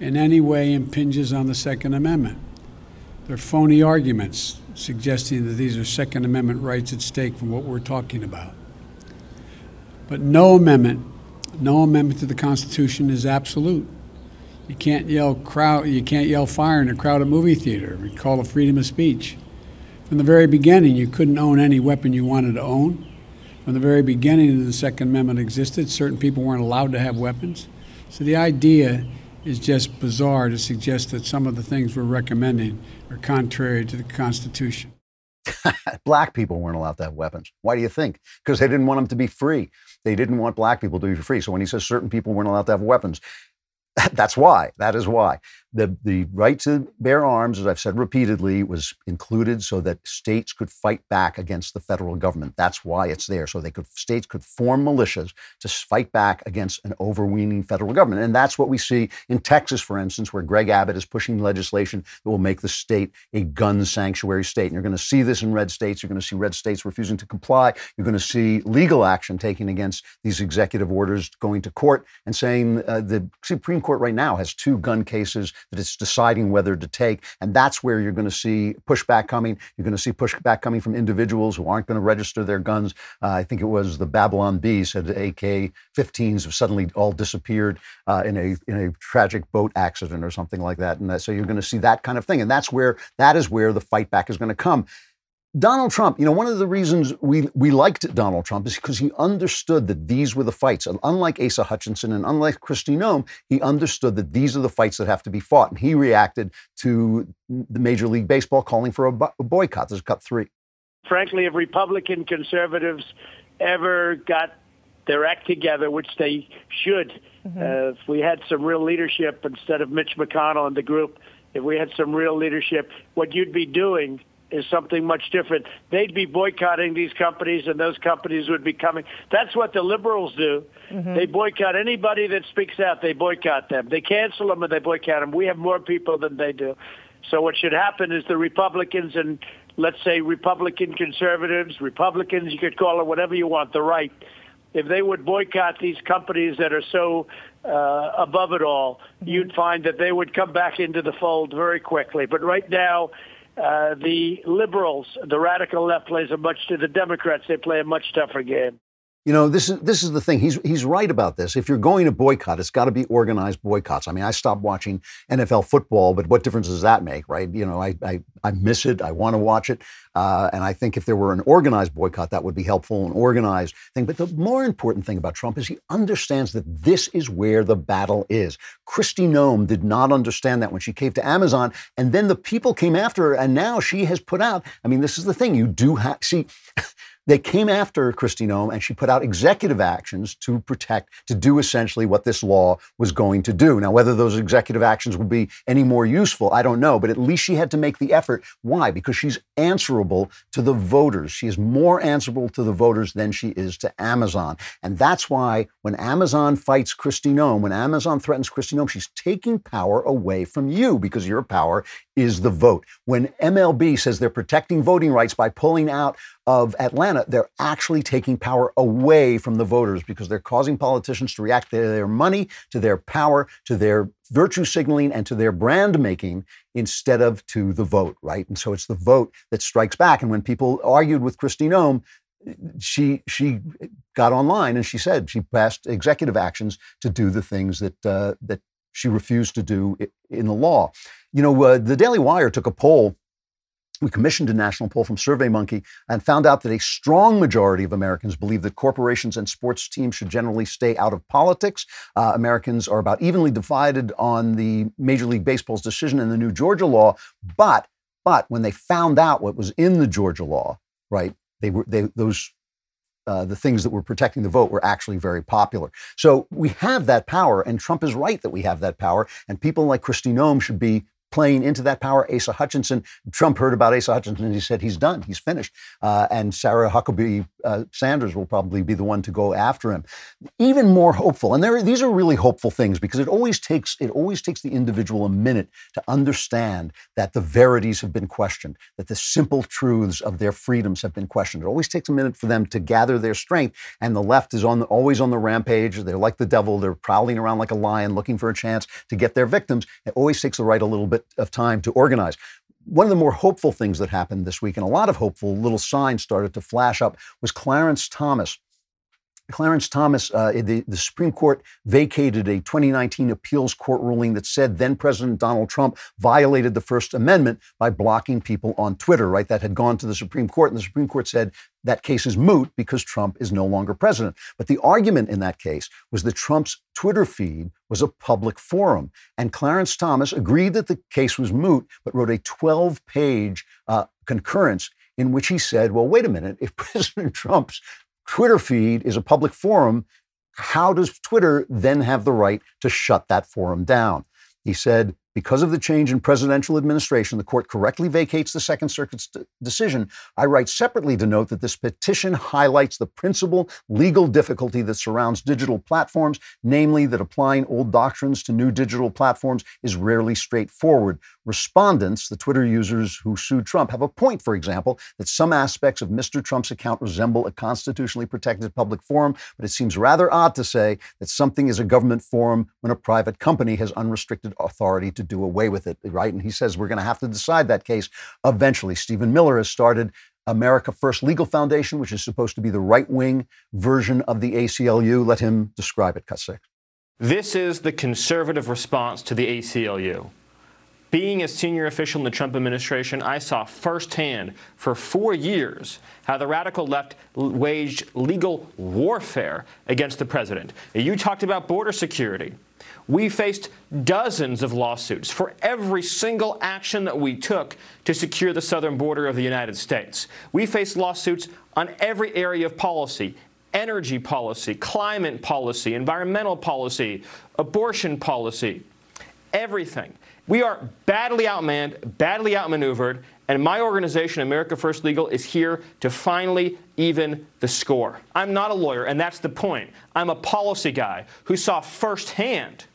in any way impinges on the Second Amendment. They're phony arguments suggesting that these are Second Amendment rights at stake from what we're talking about. But no amendment, no amendment to the Constitution is absolute. You can't yell crowd, you can't yell fire in a crowded movie theater. We call it freedom of speech. From the very beginning, you couldn't own any weapon you wanted to own. From the very beginning, the Second Amendment existed. Certain people weren't allowed to have weapons. So the idea is just bizarre to suggest that some of the things we're recommending are contrary to the Constitution. black people weren't allowed to have weapons. Why do you think? Because they didn't want them to be free. They didn't want black people to be free. So when he says certain people weren't allowed to have weapons, that's why. That is why. The, the right to bear arms, as I've said repeatedly, was included so that states could fight back against the federal government. That's why it's there. So they could states could form militias to fight back against an overweening federal government. And that's what we see in Texas, for instance, where Greg Abbott is pushing legislation that will make the state a gun sanctuary state. And you're going to see this in red states. You're going to see red states refusing to comply. You're going to see legal action taken against these executive orders going to court and saying uh, the Supreme Court right now has two gun cases that it's deciding whether to take. And that's where you're going to see pushback coming. You're going to see pushback coming from individuals who aren't going to register their guns. Uh, I think it was the Babylon Bee said AK 15s have suddenly all disappeared uh, in, a, in a tragic boat accident or something like that. And that, so you're going to see that kind of thing. And that's where, that is where the fight back is going to come. Donald Trump, you know, one of the reasons we, we liked Donald Trump is because he understood that these were the fights. And unlike Asa Hutchinson and unlike Kristi Noem, he understood that these are the fights that have to be fought. And he reacted to the Major League Baseball calling for a, a boycott. This is cut three. Frankly, if Republican conservatives ever got their act together, which they should, mm-hmm. uh, if we had some real leadership instead of Mitch McConnell and the group, if we had some real leadership, what you'd be doing – is something much different. They'd be boycotting these companies, and those companies would be coming. That's what the liberals do. Mm-hmm. They boycott anybody that speaks out. They boycott them. They cancel them, and they boycott them. We have more people than they do. So what should happen is the Republicans and let's say Republican conservatives, Republicans, you could call it whatever you want, the right, if they would boycott these companies that are so uh, above it all, mm-hmm. you'd find that they would come back into the fold very quickly. But right now, uh, the liberals, the radical left, plays a much to the Democrats. They play a much tougher game. You know, this is this is the thing. He's he's right about this. If you're going to boycott, it's got to be organized boycotts. I mean, I stopped watching NFL football, but what difference does that make, right? You know, I I, I miss it. I want to watch it, uh, and I think if there were an organized boycott, that would be helpful, an organized thing. But the more important thing about Trump is he understands that this is where the battle is. Kristi Noem did not understand that when she came to Amazon, and then the people came after her, and now she has put out. I mean, this is the thing. You do have see. they came after Kristi Noem and she put out executive actions to protect, to do essentially what this law was going to do. Now, whether those executive actions would be any more useful, I don't know, but at least she had to make the effort. Why? Because she's answerable to the voters. She is more answerable to the voters than she is to Amazon. And that's why when Amazon fights Kristi Noem, when Amazon threatens Kristi Noem, she's taking power away from you because your power is the vote. When MLB says they're protecting voting rights by pulling out of Atlanta, they're actually taking power away from the voters because they're causing politicians to react to their money, to their power, to their virtue signaling, and to their brand making instead of to the vote, right? And so it's the vote that strikes back. And when people argued with Christine Noem, she she got online and she said she passed executive actions to do the things that uh, that she refused to do in the law. You know, uh, the Daily Wire took a poll we commissioned a national poll from SurveyMonkey and found out that a strong majority of Americans believe that corporations and sports teams should generally stay out of politics. Uh, Americans are about evenly divided on the Major League Baseball's decision in the new Georgia law, but but when they found out what was in the Georgia law, right, they were they those uh, the things that were protecting the vote were actually very popular. So we have that power, and Trump is right that we have that power. And people like Kristi Noem should be playing into that power. Asa Hutchinson, Trump heard about Asa Hutchinson and he said he's done, he's finished. Uh, and Sarah Huckabee uh, Sanders will probably be the one to go after him. Even more hopeful, and there, these are really hopeful things because it always takes it always takes the individual a minute to understand that the verities have been questioned, that the simple truths of their freedoms have been questioned. It always takes a minute for them to gather their strength, and the left is on the, always on the rampage. They're like the devil. They're prowling around like a lion, looking for a chance to get their victims. It always takes the right a little bit of time to organize. One of the more hopeful things that happened this week, and a lot of hopeful little signs started to flash up, was Clarence Thomas. Clarence Thomas, uh, the, the, Supreme Court vacated a 2019 appeals court ruling that said then President Donald Trump violated the First Amendment by blocking people on Twitter, right? That had gone to the Supreme Court, and the Supreme Court said that case is moot because Trump is no longer president. But the argument in that case was that Trump's Twitter feed was a public forum. And Clarence Thomas agreed that the case was moot, but wrote a 12 page uh, concurrence in which he said, well, wait a minute, if President Trump's Twitter feed is a public forum, how does Twitter then have the right to shut that forum down? He said, because of the change in presidential administration, the court correctly vacates the Second Circuit's d- decision. I write separately to note that this petition highlights the principal legal difficulty that surrounds digital platforms, namely that applying old doctrines to new digital platforms is rarely straightforward. Respondents, the Twitter users who sued Trump, have a point, for example, that some aspects of Mr. Trump's account resemble a constitutionally protected public forum, but it seems rather odd to say that something is a government forum when a private company has unrestricted authority to do away with it, right? And he says we're going to have to decide that case eventually. Stephen Miller has started America First Legal Foundation, which is supposed to be the right wing version of the ACLU. Let him describe it, cut six. This is the conservative response to the ACLU. Being a senior official in the Trump administration, I saw firsthand for four years how the radical left waged legal warfare against the president. You talked about border security. We faced dozens of lawsuits for every single action that we took to secure the southern border of the United States. We faced lawsuits on every area of policy energy policy, climate policy, environmental policy, abortion policy, everything. We are badly outmanned, badly outmaneuvered, and my organization, America First Legal, is here to finally even the score. I'm not a lawyer, and that's the point. I'm a policy guy who saw firsthand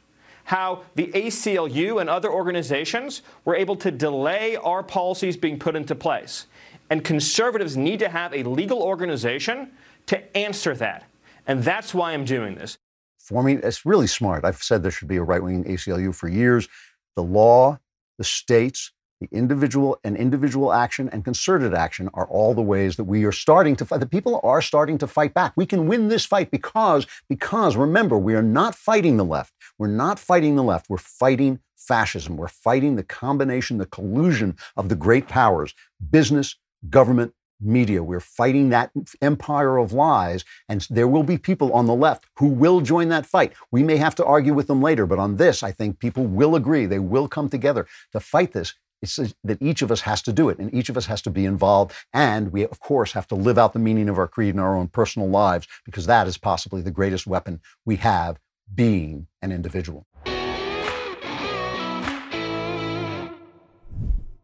how the ACLU and other organizations were able to delay our policies being put into place. And conservatives need to have a legal organization to answer that. And that's why I'm doing this. For me, it's really smart. I've said there should be a right wing ACLU for years the law, the states, the individual and individual action and concerted action are all the ways that we are starting to fight. The people are starting to fight back. We can win this fight because, because remember, we are not fighting the left. We're not fighting the left. We're fighting fascism. We're fighting the combination, the collusion of the great powers, business, government, media. We're fighting that empire of lies, and there will be people on the left who will join that fight. We may have to argue with them later, but on this, I think people will agree. They will come together to fight this It's that each of us has to do it and each of us has to be involved. And we, of course, have to live out the meaning of our creed in our own personal lives because that is possibly the greatest weapon we have being an individual.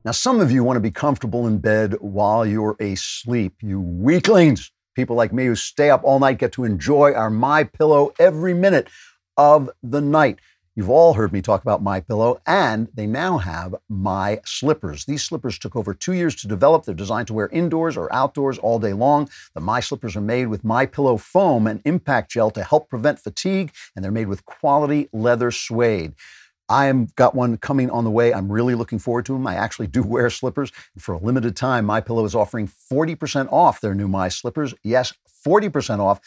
Now, some of you want to be comfortable in bed while you're asleep. You weaklings, people like me who stay up all night, get to enjoy our My Pillow every minute of the night. You've all heard me talk about My Pillow, and they now have My Slippers. These slippers took over two years to develop. They're designed to wear indoors or outdoors all day long. The My Slippers are made with My Pillow foam and impact gel to help prevent fatigue, and they're made with quality leather suede. I am got one coming on the way. I'm really looking forward to them. I actually do wear slippers. For a limited time, My Pillow is offering 40% off their new My Slippers. Yes, 40% off.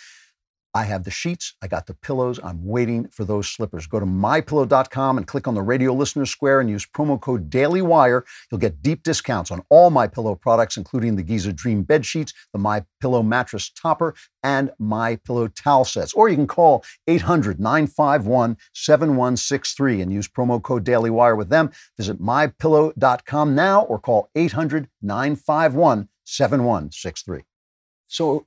I have the sheets, I got the pillows, I'm waiting for those slippers. Go to mypillow.com and click on the radio listener square and use promo code DailyWire. You'll get deep discounts on all My Pillow products, including the Giza Dream bed sheets, the My Pillow mattress topper, and My Pillow towel sets. Or you can call 800-951-7163 and use promo code DailyWire with them. Visit mypillow.com now or call 800-951-7163. So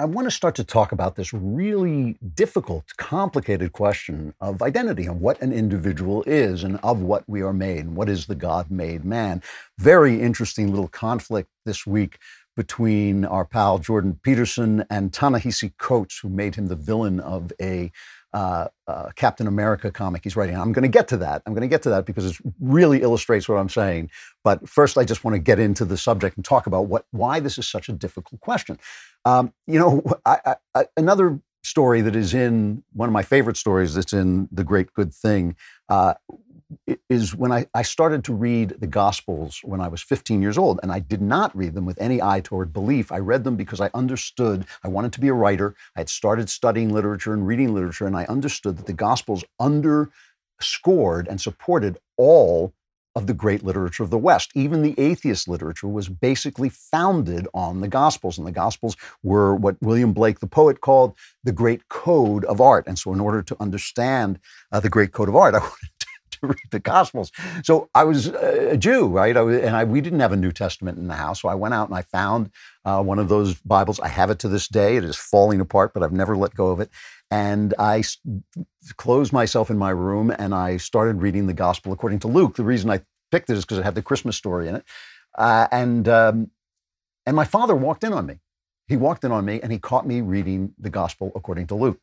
I want to start to talk about this really difficult, complicated question of identity and what an individual is and of what we are made and what is the God made man. Very interesting little conflict this week between our pal Jordan Peterson and Ta-Nehisi Coates, who made him the villain of a uh, uh, Captain America comic he's writing. I'm going to get to that. I'm going to get to that because it really illustrates what I'm saying. But first, I just want to get into the subject and talk about what why this is such a difficult question. Um, you know, I, I, another story that is in one of my favorite stories that's in The Great Good Thing uh, is when I, I started to read the Gospels when I was 15 years old. And I did not read them with any eye toward belief. I read them because I understood I wanted to be a writer. I had started studying literature and reading literature, and I understood that the Gospels underscored and supported all of the great literature of the West. Even the atheist literature was basically founded on the Gospels, and the Gospels were what William Blake, the poet, called the great code of art. And so, in order to understand uh, the great code of art, I wanted to read the Gospels. So I was a Jew, right? I was, and I, we didn't have a New Testament in the house. So I went out and I found uh, one of those Bibles. I have it to this day. It is falling apart, but I've never let go of it. And I closed myself in my room and I started reading the Gospel according to Luke. The reason I picked it is because it had the Christmas story in it. Uh, and um, and my father walked in on me. He walked in on me and he caught me reading the Gospel according to Luke,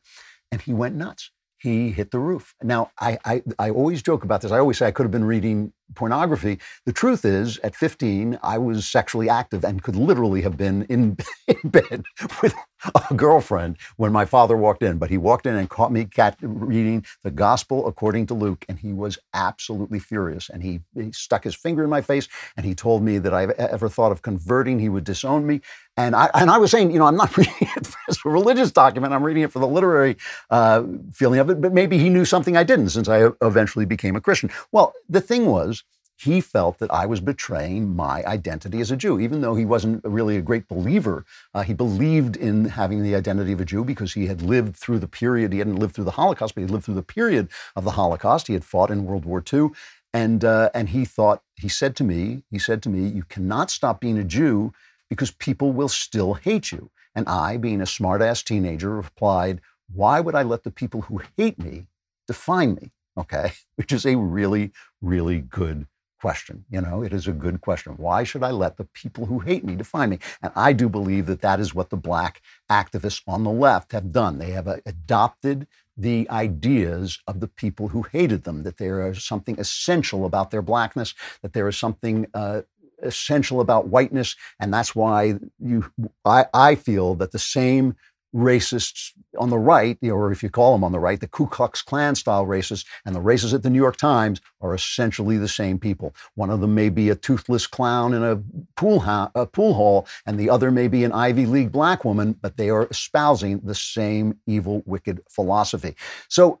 and he went nuts he hit the roof. Now, I, I, I, always joke about this. I always say I could have been reading pornography. The truth is, at 15, I was sexually active and could literally have been in, in bed with a girlfriend when my father walked in. But he walked in and caught me reading the gospel according to Luke, and he was absolutely furious. And he, he stuck his finger in my face and he told me that I ever thought of converting, he would disown me. And I, and I was saying, you know, I'm not reading it as a religious document. I'm reading it for the literary uh, feeling of it. But maybe he knew something I didn't since I eventually became a Christian. Well, the thing was, he felt that I was betraying my identity as a Jew, even though he wasn't really a great believer. Uh, he believed in having the identity of a Jew because he had lived through the period. He hadn't lived through the Holocaust, but he lived through the period of the Holocaust. He had fought in World War II, and uh, and he thought he said to me, he said to me, you cannot stop being a Jew because people will still hate you. And I, being a smartass teenager, replied, why would I let the people who hate me define me? Okay, which is a really, really good question. You know, it is a good question. Why should I let the people who hate me define me? And I do believe that that is what the black activists on the left have done. They have uh, adopted the ideas of the people who hated them, that there is something essential about their blackness, that there is something uh, essential about whiteness. And that's why you, I, I feel that the same racists on the right, or if you call them on the right, the Ku Klux Klan style racists and the racists at the New York Times are essentially the same people. One of them may be a toothless clown in a pool, ha- a pool hall, and the other may be an Ivy League black woman, but they are espousing the same evil, wicked philosophy. So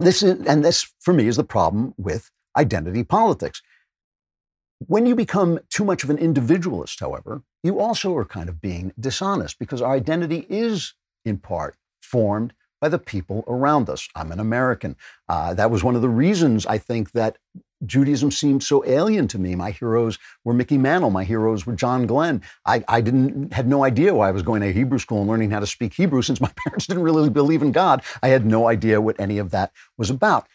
this is, and this for me is the problem with identity politics. When you become too much of an individualist, however, you also are kind of being dishonest because our identity is, in part, formed by the people around us. I'm an American. Uh, that was one of the reasons I think that Judaism seemed so alien to me. My heroes were Mickey Mantle. My heroes were John Glenn. I, I didn't had no idea why I was going to Hebrew school and learning how to speak Hebrew since my parents didn't really believe in God. I had no idea what any of that was about.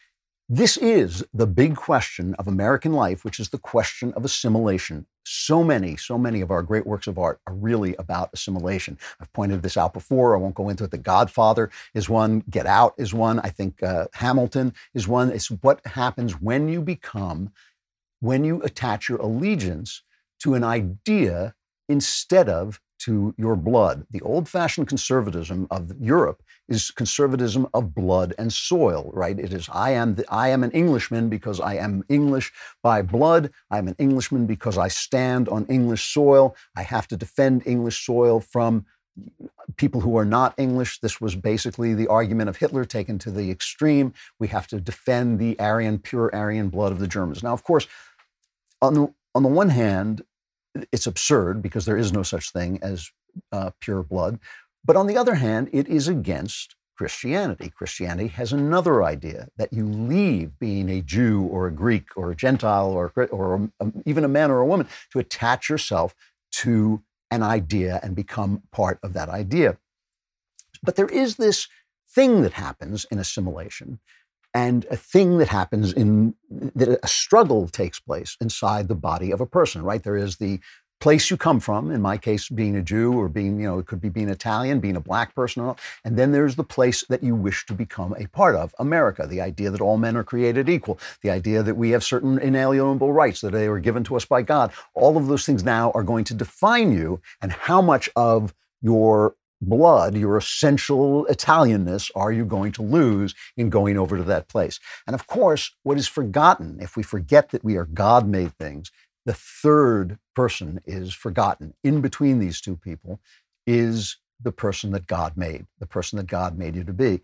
This is the big question of American life, which is the question of assimilation. So many, so many of our great works of art are really about assimilation. I've pointed this out before. I won't go into it. The Godfather is one. Get Out is one. I think uh, Hamilton is one. It's what happens when you become, when you attach your allegiance to an idea instead of to your blood. The old fashioned conservatism of Europe is conservatism of blood and soil, right? It is I am the, I am an Englishman because I am English by blood. I'm an Englishman because I stand on English soil. I have to defend English soil from people who are not English. This was basically the argument of Hitler taken to the extreme. We have to defend the Aryan, pure Aryan blood of the Germans. Now, of course, on the on the one hand, it's absurd because there is no such thing as uh, pure blood. But on the other hand, it is against Christianity. Christianity has another idea that you leave being a Jew or a Greek or a Gentile or, or a, even a man or a woman to attach yourself to an idea and become part of that idea. But there is this thing that happens in assimilation and a thing that happens in that a struggle takes place inside the body of a person right there is the place you come from in my case being a jew or being you know it could be being italian being a black person and then there's the place that you wish to become a part of america the idea that all men are created equal the idea that we have certain inalienable rights that they were given to us by god all of those things now are going to define you and how much of your blood, your essential Italianness, are you going to lose in going over to that place? And of course, what is forgotten, if we forget that we are God made things, the third person is forgotten. In between these two people is the person that God made, the person that God made you to be.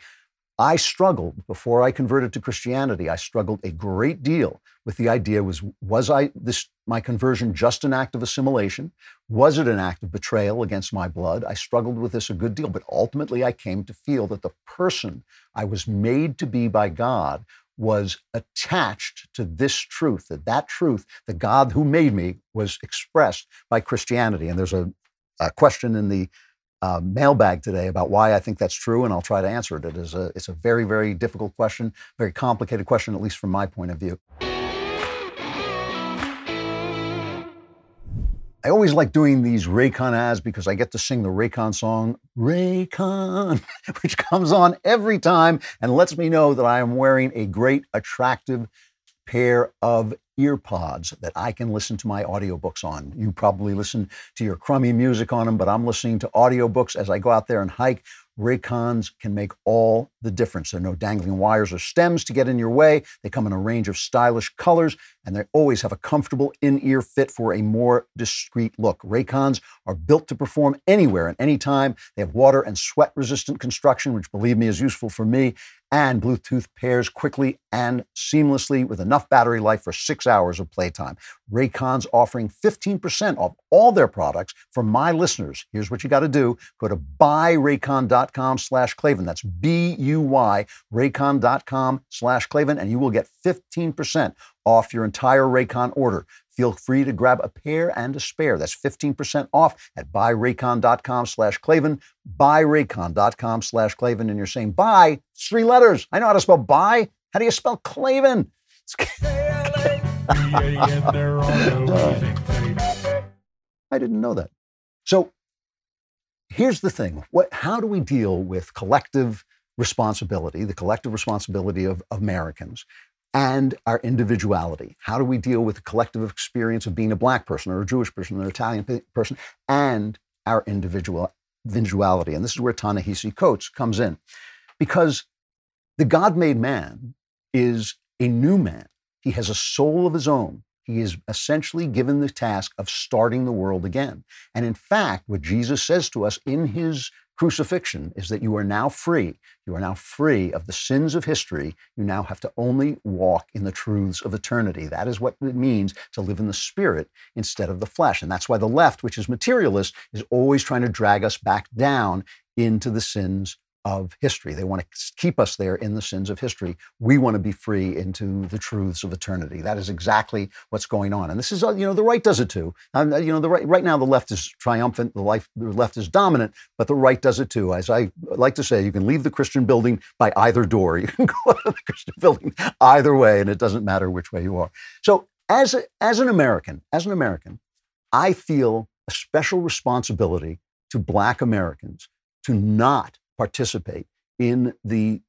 I struggled before I converted to Christianity. I struggled a great deal with the idea was was I this my conversion just an act of assimilation? Was it an act of betrayal against my blood? I struggled with this a good deal, but ultimately I came to feel that the person I was made to be by God was attached to this truth, that that truth, the God who made me, was expressed by Christianity. And there's a, a question in the uh, mailbag today about why I think that's true, and I'll try to answer it. It is a, it's a very, very difficult question, very complicated question, at least from my point of view. I always like doing these Raycon ads because I get to sing the Raycon song, Raycon, which comes on every time and lets me know that I am wearing a great, attractive pair of earpods that I can listen to my audiobooks on. You probably listen to your crummy music on them, but I'm listening to audiobooks as I go out there and hike. Raycons can make all the difference. There are no dangling wires or stems to get in your way. They come in a range of stylish colors, and they always have a comfortable in-ear fit for a more discreet look. Raycons are built to perform anywhere and anytime. They have water and sweat-resistant construction, which believe me is useful for me and Bluetooth pairs quickly and seamlessly with enough battery life for six hours of playtime. Raycon's offering 15% off all their products for my listeners. Here's what you got to do. Go to buyraycon.com slash Klavan. That's B-U-Y, raycon.com slash Klavan, and you will get 15% off your entire Raycon order. Feel free to grab a pair and a spare. That's 15% off at buyraycon.com slash Klavan, buyraycon.com slash Klavan. And you're saying buy, three letters. I know how to spell buy. How do you spell Klavan? I didn't know that. So here's the thing. What, how do we deal with collective responsibility, the collective responsibility of Americans, and our individuality? How do we deal with the collective experience of being a black person or a Jewish person or an Italian person and our individual, individuality? And this is where Ta-Nehisi Coates comes in. Because the God made man is a new man. He has a soul of his own. He is essentially given the task of starting the world again. And in fact, what Jesus says to us in his crucifixion is that you are now free. You are now free of the sins of history. You now have to only walk in the truths of eternity. That is what it means to live in the spirit instead of the flesh. And that's why the left, which is materialist, is always trying to drag us back down into the sins of history. They want to keep us there in the sins of history. We want to be free into the truths of eternity. That is exactly what's going on. And this is, uh, you know, the right does it too. Um, you know, the right, right now the left is triumphant, the, life, the left is dominant, but the right does it too. As I like to say, you can leave the Christian building by either door. You can go out of the Christian building either way, and it doesn't matter which way you are. So, as, a, as an American, as an American, I feel a special responsibility to Black Americans to not participate in the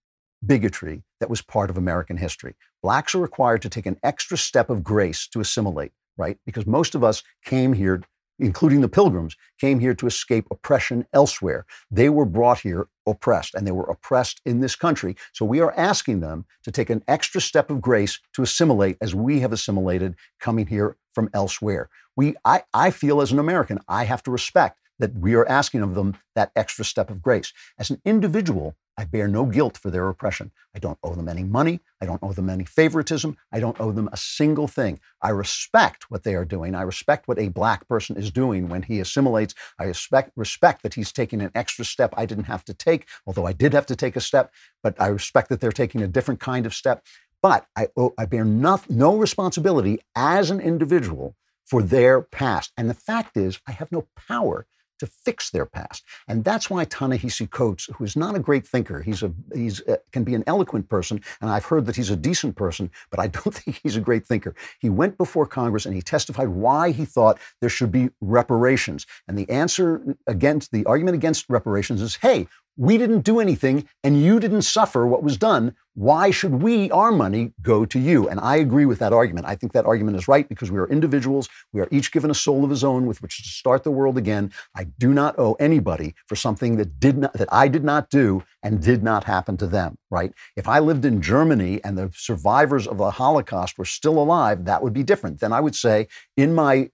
bigotry that was part of American history. Blacks are required to take an extra step of grace to assimilate, right? Because most of us came here, including the pilgrims, came here to escape oppression elsewhere. They were brought here oppressed, and they were oppressed in this country. So we are asking them to take an extra step of grace to assimilate as we have assimilated coming here from elsewhere. We, I, I feel as an American, I have to respect that we are asking of them that extra step of grace. As an individual, I bear no guilt for their oppression. I don't owe them any money. I don't owe them any favoritism. I don't owe them a single thing. I respect what they are doing. I respect what a black person is doing when he assimilates. I respect, respect that he's taking an extra step I didn't have to take, although I did have to take a step, but I respect that they're taking a different kind of step. But I, I bear no, no responsibility as an individual for their past. And the fact is, I have no power to fix their past. And that's why Ta-Nehisi Coates, who is not a great thinker, he's a he's a, can be an eloquent person, and I've heard that he's a decent person, but I don't think he's a great thinker. He went before Congress and he testified why he thought there should be reparations. And the answer against the argument against reparations is, hey, we didn't do anything and you didn't suffer what was done. Why should we, our money, go to you? And I agree with that argument. I think that argument is right because we are individuals. We are each given a soul of his own with which to start the world again. I do not owe anybody for something that did not, that I did not do and did not happen to them, right? If I lived in Germany and the survivors of the Holocaust were still alive, that would be different. Then I would say, in my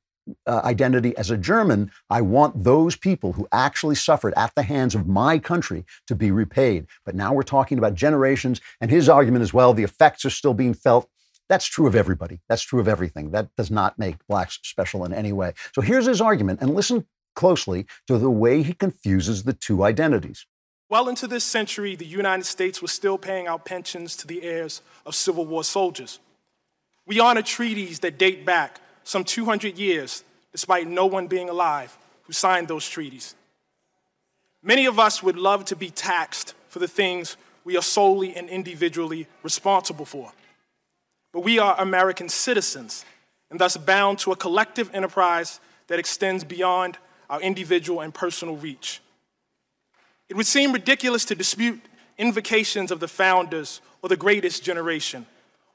uh, identity as a German, I want those people who actually suffered at the hands of my country to be repaid. But now we're talking about generations, and his argument as well, the effects are still being felt. That's true of everybody. That's true of everything. That does not make blacks special in any way. So here's his argument, and listen closely to the way he confuses the two identities. Well into this century, the United States was still paying out pensions to the heirs of Civil War soldiers. We honor treaties that date back some 200 years, despite no one being alive who signed those treaties. Many of us would love to be taxed for the things we are solely and individually responsible for. But we are American citizens and thus bound to a collective enterprise that extends beyond our individual and personal reach. It would seem ridiculous to dispute invocations of the founders or the greatest generation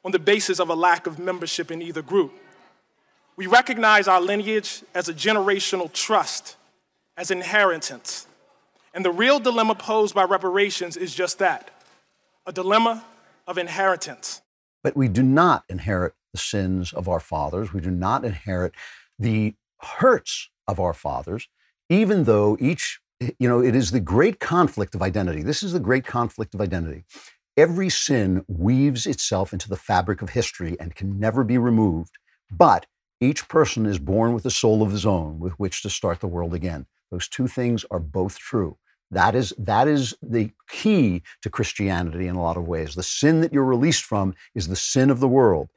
on the basis of a lack of membership in either group. We recognize our lineage as a generational trust, as inheritance. And the real dilemma posed by reparations is just that a dilemma of inheritance. But we do not inherit the sins of our fathers. We do not inherit the hurts of our fathers, even though each, you know, it is the great conflict of identity. This is the great conflict of identity. Every sin weaves itself into the fabric of history and can never be removed. But each person is born with a soul of his own with which to start the world again. Those two things are both true. That is, that is the key to Christianity in a lot of ways. The sin that you're released from is the sin of the world.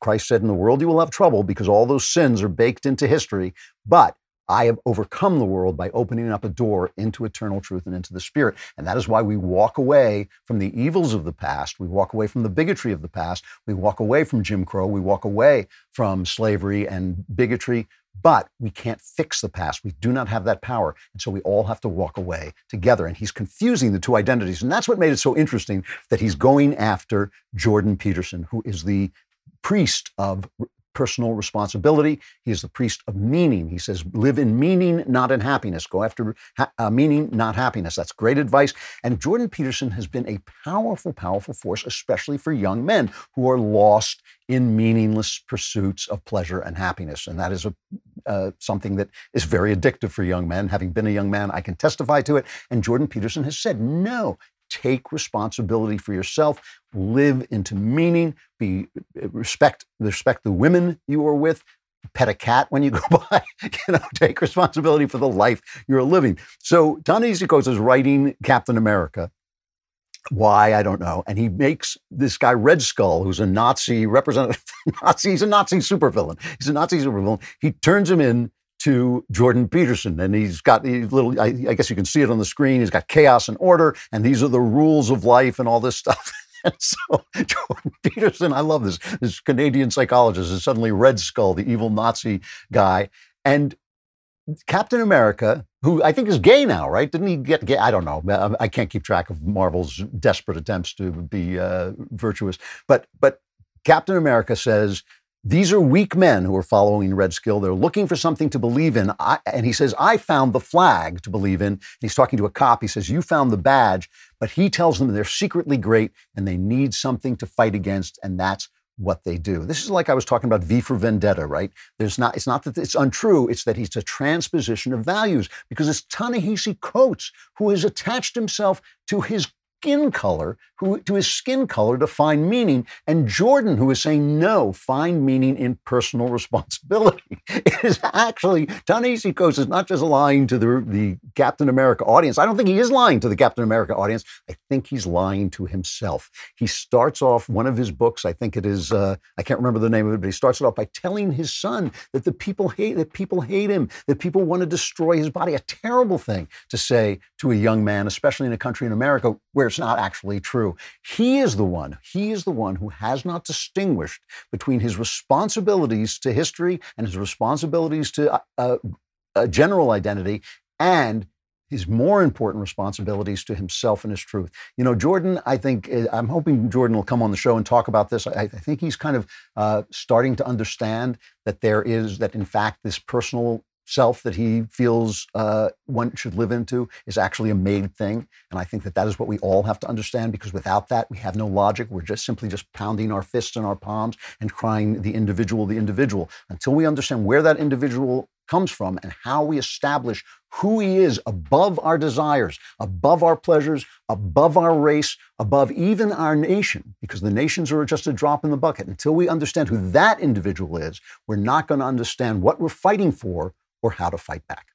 Christ said, In the world you will have trouble because all those sins are baked into history, but I have overcome the world by opening up a door into eternal truth and into the Spirit. And that is why we walk away from the evils of the past. We walk away from the bigotry of the past. We walk away from Jim Crow. We walk away from slavery and bigotry. But we can't fix the past. We do not have that power. And so we all have to walk away together. And he's confusing the two identities. And that's what made it so interesting that he's going after Jordan Peterson, who is the priest of personal responsibility. He is the priest of meaning. He says, live in meaning, not in happiness. Go after ha- uh, meaning, not happiness. That's great advice. And Jordan Peterson has been a powerful, powerful force, especially for young men who are lost in meaningless pursuits of pleasure and happiness. And that is a, uh, something that is very addictive for young men. Having been a young man, I can testify to it. And Jordan Peterson has said, no, take responsibility for yourself, live into meaning, be respect respect the women you are with, pet a cat when you go by, you know, take responsibility for the life you're living. So Ta-Nehisi is writing Captain America Why, I don't know. And he makes this guy Red Skull, who's a Nazi representative, Nazi, he's a Nazi supervillain. He's a Nazi supervillain. He turns him in to Jordan Peterson. And he's got these little, I, I, guess you can see it on the screen. He's got chaos and order, and these are the rules of life and all this stuff. And so Jordan Peterson, I love this, this Canadian psychologist is suddenly Red Skull, the evil Nazi guy. And Captain America, who I think is gay now, right? Didn't he get gay? I don't know. I can't keep track of Marvel's desperate attempts to be uh, virtuous. But but Captain America says these are weak men who are following Red Skull. They're looking for something to believe in. I, and he says, I found the flag to believe in. And he's talking to a cop. He says, You found the badge. But he tells them they're secretly great and they need something to fight against. And that's what they do. This is like I was talking about V for Vendetta, right? There's not, it's not that it's untrue, it's that he's a transposition of values because it's Ta-Nehisi Coates who has attached himself to his skin color, who, to his skin color to find meaning, and Jordan, who is saying, no, find meaning in personal responsibility. It is actually, Ta-Nehisi Coates is not just lying to the, the Captain America audience. I don't think he is lying to the Captain America audience. I think he's lying to himself. He starts off one of his books, I think it is, uh, I can't remember the name of it, but he starts it off by telling his son that the people hate, that people hate him, that people want to destroy his body. A terrible thing to say to a young man, especially in a country in America where it's not actually true. He is the one, he is the one who has not distinguished between his responsibilities to history and his responsibilities to uh, uh, a general identity and his more important responsibilities to himself and his truth. You know, Jordan, I think, uh, I'm hoping Jordan will come on the show and talk about this. I, I think he's kind of uh, starting to understand that there is, that in fact, this personal self that he feels uh, one should live into is actually a made thing. And I think that that is what we all have to understand because without that, we have no logic. We're just simply just pounding our fists in our palms and crying the individual, the individual. Until we understand where that individual comes from and how we establish who he is above our desires, above our pleasures, above our race, above even our nation, because the nations are just a drop in the bucket. Until we understand who that individual is, we're not going to understand what we're fighting for or how to fight back.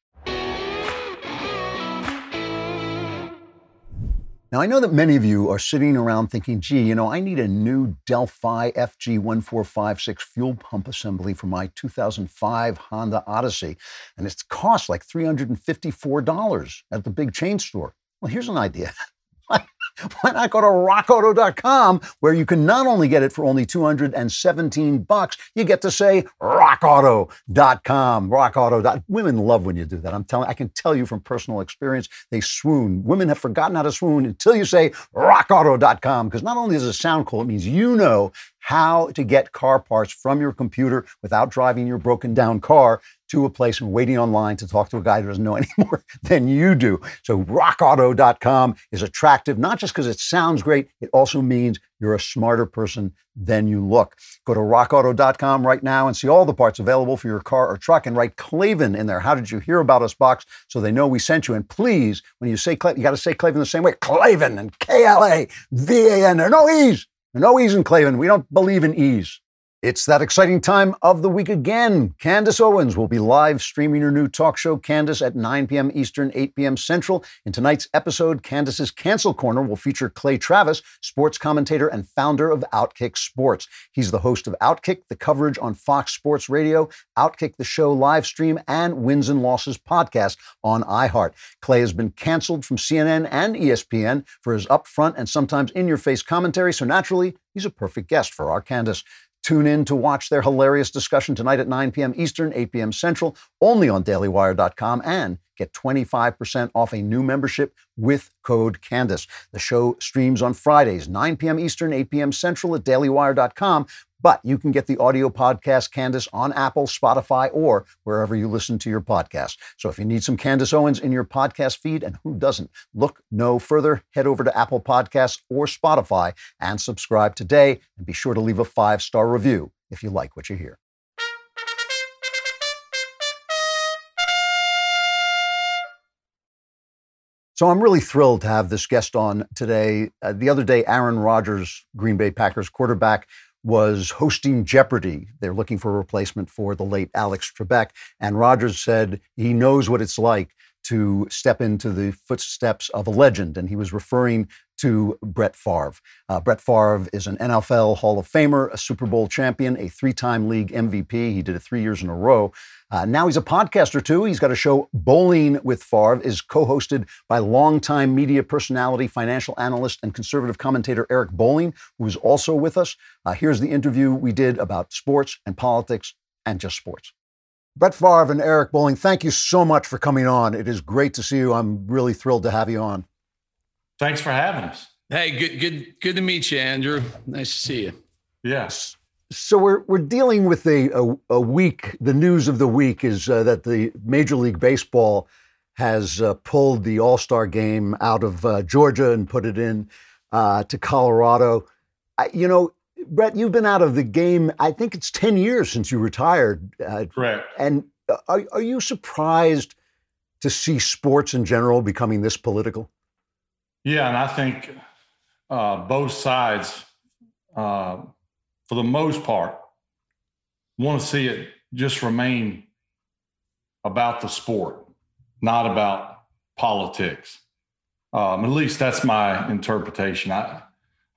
Now, I know that many of you are sitting around thinking, gee, you know, I need a new Delphi FG1456 fuel pump assembly for my 2005 Honda Odyssey, and it's cost like $354 at the big chain store. Well, here's an idea. why not go to rockauto.com where you can not only get it for only 217 bucks, you get to say rockauto.com. Rockauto. Women love when you do that. I'm telling I can tell you from personal experience, they swoon. Women have forgotten how to swoon until you say rockauto.com because not only does it sound cool, it means you know how to get car parts from your computer without driving your broken down car to a place and waiting online to talk to a guy who doesn't know any more than you do. So rockauto.com is attractive, not just because it sounds great, it also means you're a smarter person than you look. Go to rockauto.com right now and see all the parts available for your car or truck and write Klavan in there. How did you hear about us box so they know we sent you? And please, when you say Klavan, you got to say Klavan the same way. Klavan and K L A V A N. There are no E's. No ease in Klavan. We don't believe in ease. It's that exciting time of the week again. Candace Owens will be live streaming her new talk show, Candace, at 9 p.m. Eastern, 8 p.m. Central. In tonight's episode, Candace's Cancel Corner will feature Clay Travis, sports commentator and founder of Outkick Sports. He's the host of Outkick, the coverage on Fox Sports Radio, Outkick the show live stream, and Wins and Losses podcast on iHeart. Clay has been canceled from CNN and ESPN for his upfront and sometimes in your face commentary, so naturally, he's a perfect guest for our Candace. Tune in to watch their hilarious discussion tonight at 9 p.m. Eastern, 8 p.m. Central, only on dailywire.com, and get 25% off a new membership with code Candace. The show streams on Fridays, 9 p.m. Eastern, 8 p.m. Central at dailywire.com, but you can get the audio podcast Candace on Apple, Spotify, or wherever you listen to your podcast. So if you need some Candace Owens in your podcast feed, and who doesn't, look no further. Head over to Apple Podcasts or Spotify and subscribe today. And be sure to leave a five star review if you like what you hear. So I'm really thrilled to have this guest on today. Uh, the other day, Aaron Rodgers, Green Bay Packers quarterback, was hosting Jeopardy. They're looking for a replacement for the late Alex Trebek. And Rodgers said he knows what it's like to step into the footsteps of a legend, and he was referring to Brett Favre. Uh, Brett Favre is an NFL Hall of Famer, a Super Bowl champion, a three time league MVP. He did it three years in a row. Uh, now he's a podcaster too. He's got a show, Bolling with Favre, is co-hosted by longtime media personality, financial analyst, and conservative commentator Eric Bolling, who is also with us. Uh, here's the interview we did about sports and politics and just sports. Brett Favre and Eric Bolling, thank you so much for coming on. It is great to see you. I'm really thrilled to have you on. Thanks for having us. Hey, good, good, good to meet you, Andrew. Nice to see you. Yes. So we're we're dealing with a a, a week. The news of the week is uh, that the Major League Baseball has uh, pulled the All Star game out of uh, Georgia and put it in uh, to Colorado. I, you know, Brett, you've been out of the game. I think it's ten years since you retired. Uh, Correct. And uh, are are you surprised to see sports in general becoming this political? Yeah, and I think both sides for the most part, want to see it just remain about the sport, not about politics. Um, at least that's my interpretation. I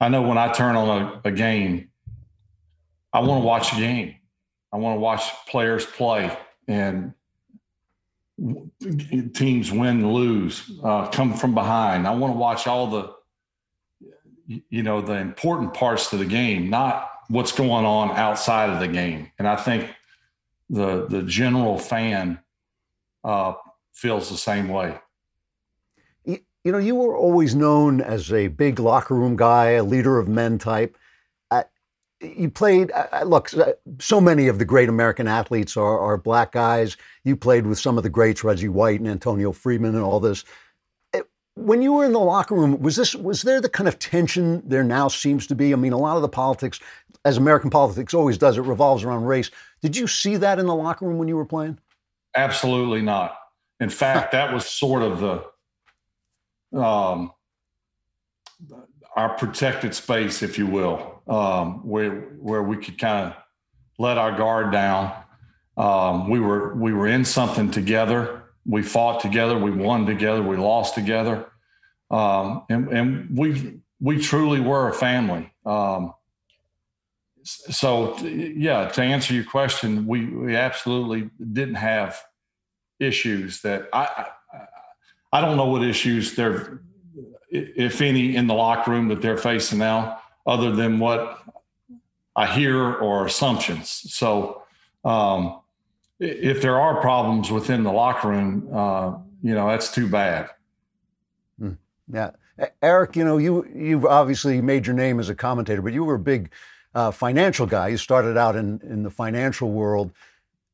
I know when I turn on a, a game, I want to watch a game. I want to watch players play and teams win, lose, uh, come from behind. I want to watch all the, you know, the important parts to the game, not what's going on outside of the game. And I think the the general fan uh, feels the same way. You, you, know, you were always known as a big locker room guy, a leader of men type. You played. Look, so many of the great American athletes are, are black guys. You played with some of the greats, Reggie White and Antonio Freeman, and all this when you were in the locker room, was this was there the kind of tension there now seems to be? I mean, a lot of the politics, as American politics always does, it revolves around race. Did you see that in the locker room when you were playing? Absolutely not. In fact, that was sort of the um, our protected space, if you will, um, where where we could kind of let our guard down. Um, we were we were in something together we fought together, we won together, we lost together, um, and, and we we truly were a family. Um, so yeah, to answer your question, we we absolutely didn't have issues that I I, I don't know what issues there, if any, in the locker room that they're facing now, other than what I hear or assumptions. So. Um, if there are problems within the locker room, uh, you know, that's too bad. Hmm. Yeah. Eric, you know, you, you've obviously made your name as a commentator, but you were a big uh, financial guy. You started out in, in the financial world.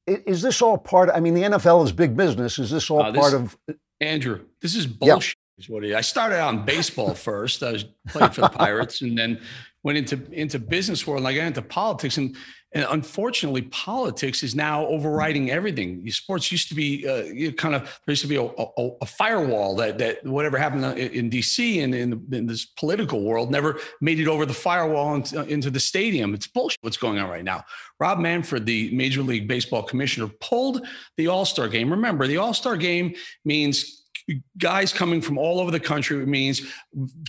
Is this all part? I mean, the NFL is big business. Is this all uh, this, part of? Andrew, this is bullshit. Yeah. Is what it is. I started out in baseball first. I was playing for the Pirates, and then went into into business world. And I got into politics, and and unfortunately, politics is now overriding everything. Sports used to be uh, kind of there used to be a, a, a, firewall that that whatever happened in D.C. and in, in, this political world never made it over the firewall into, into the stadium. It's bullshit. What's going on right now? Rob Manfred, the Major League Baseball commissioner, pulled the All Star game. Remember, the All Star game means guys coming from all over the country. It means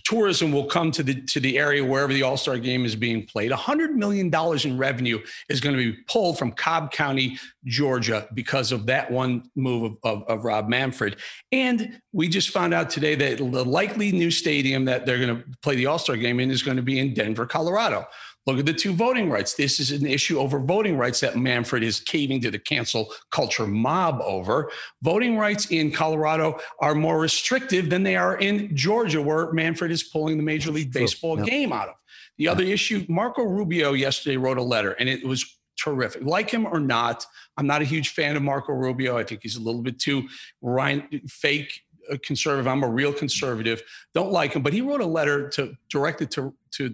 tourism will come to the to the area wherever the All Star Game is being played. hundred million dollars in revenue is going to be pulled from Cobb County, Georgia, because of that one move of, of, of Rob Manfred. And we just found out today that the likely new stadium that they're going to play the All Star Game in is going to be in Denver, Colorado. Look at the two voting rights. This is an issue over voting rights that Manfred is caving to the cancel culture mob over. Voting rights in Colorado are more restrictive than they are in Georgia, where Manfred is pulling the Major League Baseball yep. game out of. The other issue, Marco Rubio yesterday wrote a letter, and it was terrific. Like him or not, I'm not a huge fan of Marco Rubio. I think he's a little bit too Ryan, fake uh, conservative. I'm a real conservative. Don't like him, but he wrote a letter to directed to to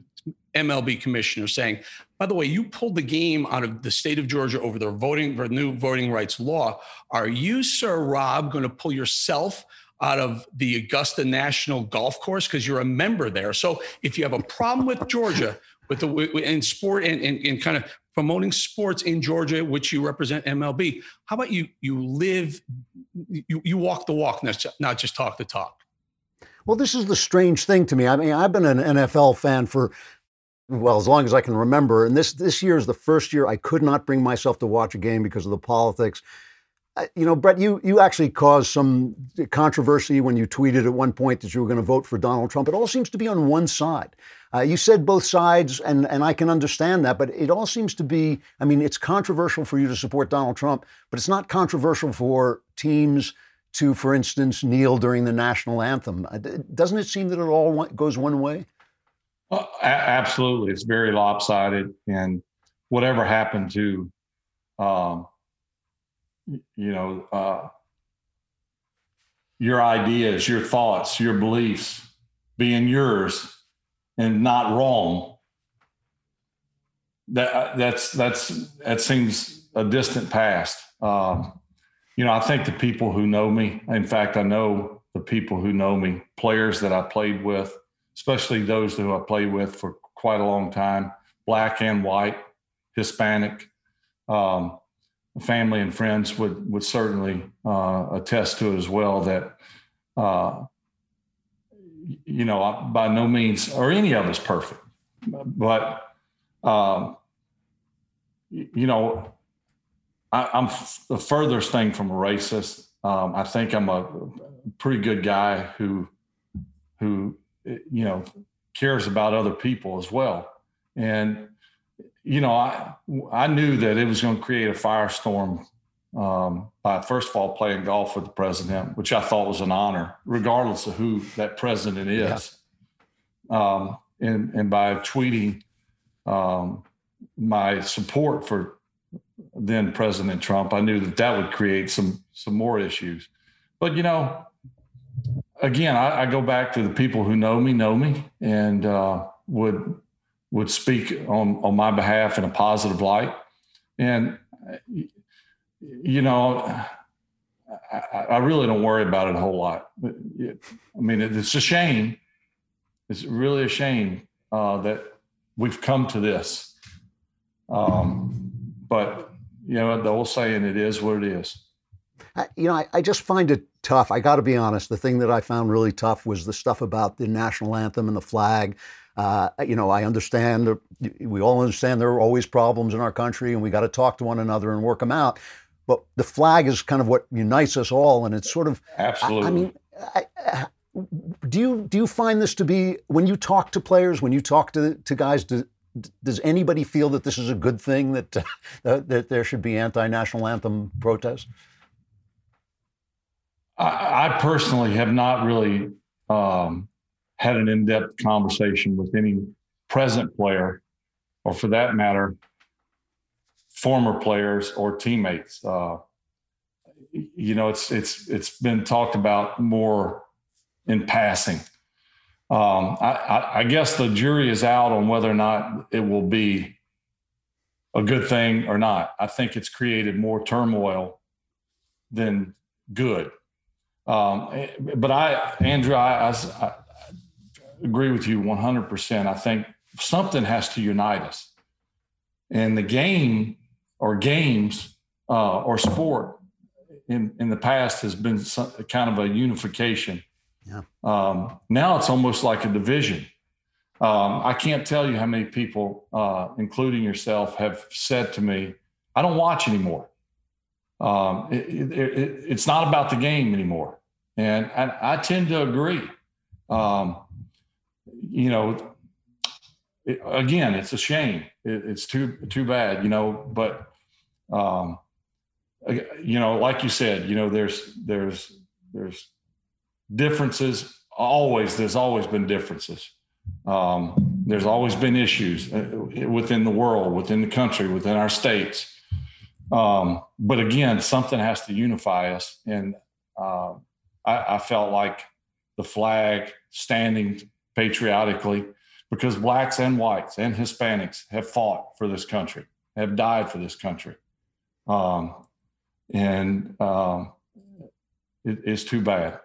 MLB commissioner saying, by the way, you pulled the game out of the state of Georgia over their voting, their new voting rights law. Are you, Sir Rob, going to pull yourself out of the Augusta National Golf Course because you're a member there? So if you have a problem with Georgia, with the in sport and, and, and kind of promoting sports in Georgia, which you represent MLB. How about you? You live, you you walk the walk, not just talk the talk. Well, this is the strange thing to me. I mean, I've been an NFL fan for well as long as I can remember, and this this year is the first year I could not bring myself to watch a game because of the politics. You know, Brett, you you actually caused some controversy when you tweeted at one point that you were going to vote for Donald Trump. It all seems to be on one side. Uh, you said both sides, and and I can understand that, but it all seems to be. I mean, it's controversial for you to support Donald Trump, but it's not controversial for teams to, for instance, kneel during the national anthem. Uh, doesn't it seem that it all goes one way? Well, a- absolutely, it's very lopsided, and whatever happened to. Um, you know, uh, your ideas, your thoughts, your beliefs being yours and not wrong. That uh, that's that's that seems a distant past. Um, you know, I think the people who know me, in fact, I know the people who know me, players that I played with, especially those who I played with for quite a long time, black and white, Hispanic. Um, family and friends would would certainly uh, attest to as well. That uh, you know, by no means are any of us perfect, but um, you know, I, am the furthest thing from a racist. Um, I think I'm a pretty good guy who who you know cares about other people as well, and you know, I I knew that it was going to create a firestorm um, by first of all playing golf with the president, which I thought was an honor, regardless of who that president is, yeah. um, and and by tweeting um, my support for then President Trump, I knew that that would create some some more issues. But you know, again, I, I go back to the people who know me, know me, and uh, would would speak on, on my behalf in a positive light. And, you know, I, I really don't worry about it a whole lot. I mean, it's a shame. It's really a shame uh, that we've come to this. Um, but, you know, the old saying, it is what it is. You know, I, I just find it tough. I got to be honest. The thing that I found really tough was the stuff about the national anthem and the flag uh, you know, I understand, we all understand there are always problems in our country and we got to talk to one another and work them out. But the flag is kind of what unites us all. And it's sort of, absolutely. I, I mean, I, I, do you do you find this to be when you talk to players, when you talk to to guys, do, does anybody feel that this is a good thing that uh, that there should be anti-national anthem protests? I, I personally have not really um, had an in-depth conversation with any present player, or for that matter, former players or teammates. Uh, you know, it's it's it's been talked about more in passing. Um, I, I, I guess the jury is out on whether or not it will be a good thing or not. I think it's created more turmoil than good. Um, eh, but I, Andrew, I, I, agree with you 100%. I think something has to unite us. And the game or games uh, or sport in, in the past has been some, kind of a unification. Yeah. Um, now it's almost like a division. Um, I can't tell you how many people, uh, including yourself, have said to me, I don't watch anymore. Um, it, it, it, it's not about the game anymore. And, and I tend to agree. Um, you know, again, it's a shame. It, it's too too bad, you know. But um, you know, like you said, you know, there's there's there's differences. Always, there's always been differences. Um, there's always been issues uh, within the world, within the country, within our states. Um, but again, something has to unify us, and uh, I, I felt like the flag standing patriotically because blacks and whites and Hispanics have fought for this country, have died for this country. Um, and um, it, it's too bad.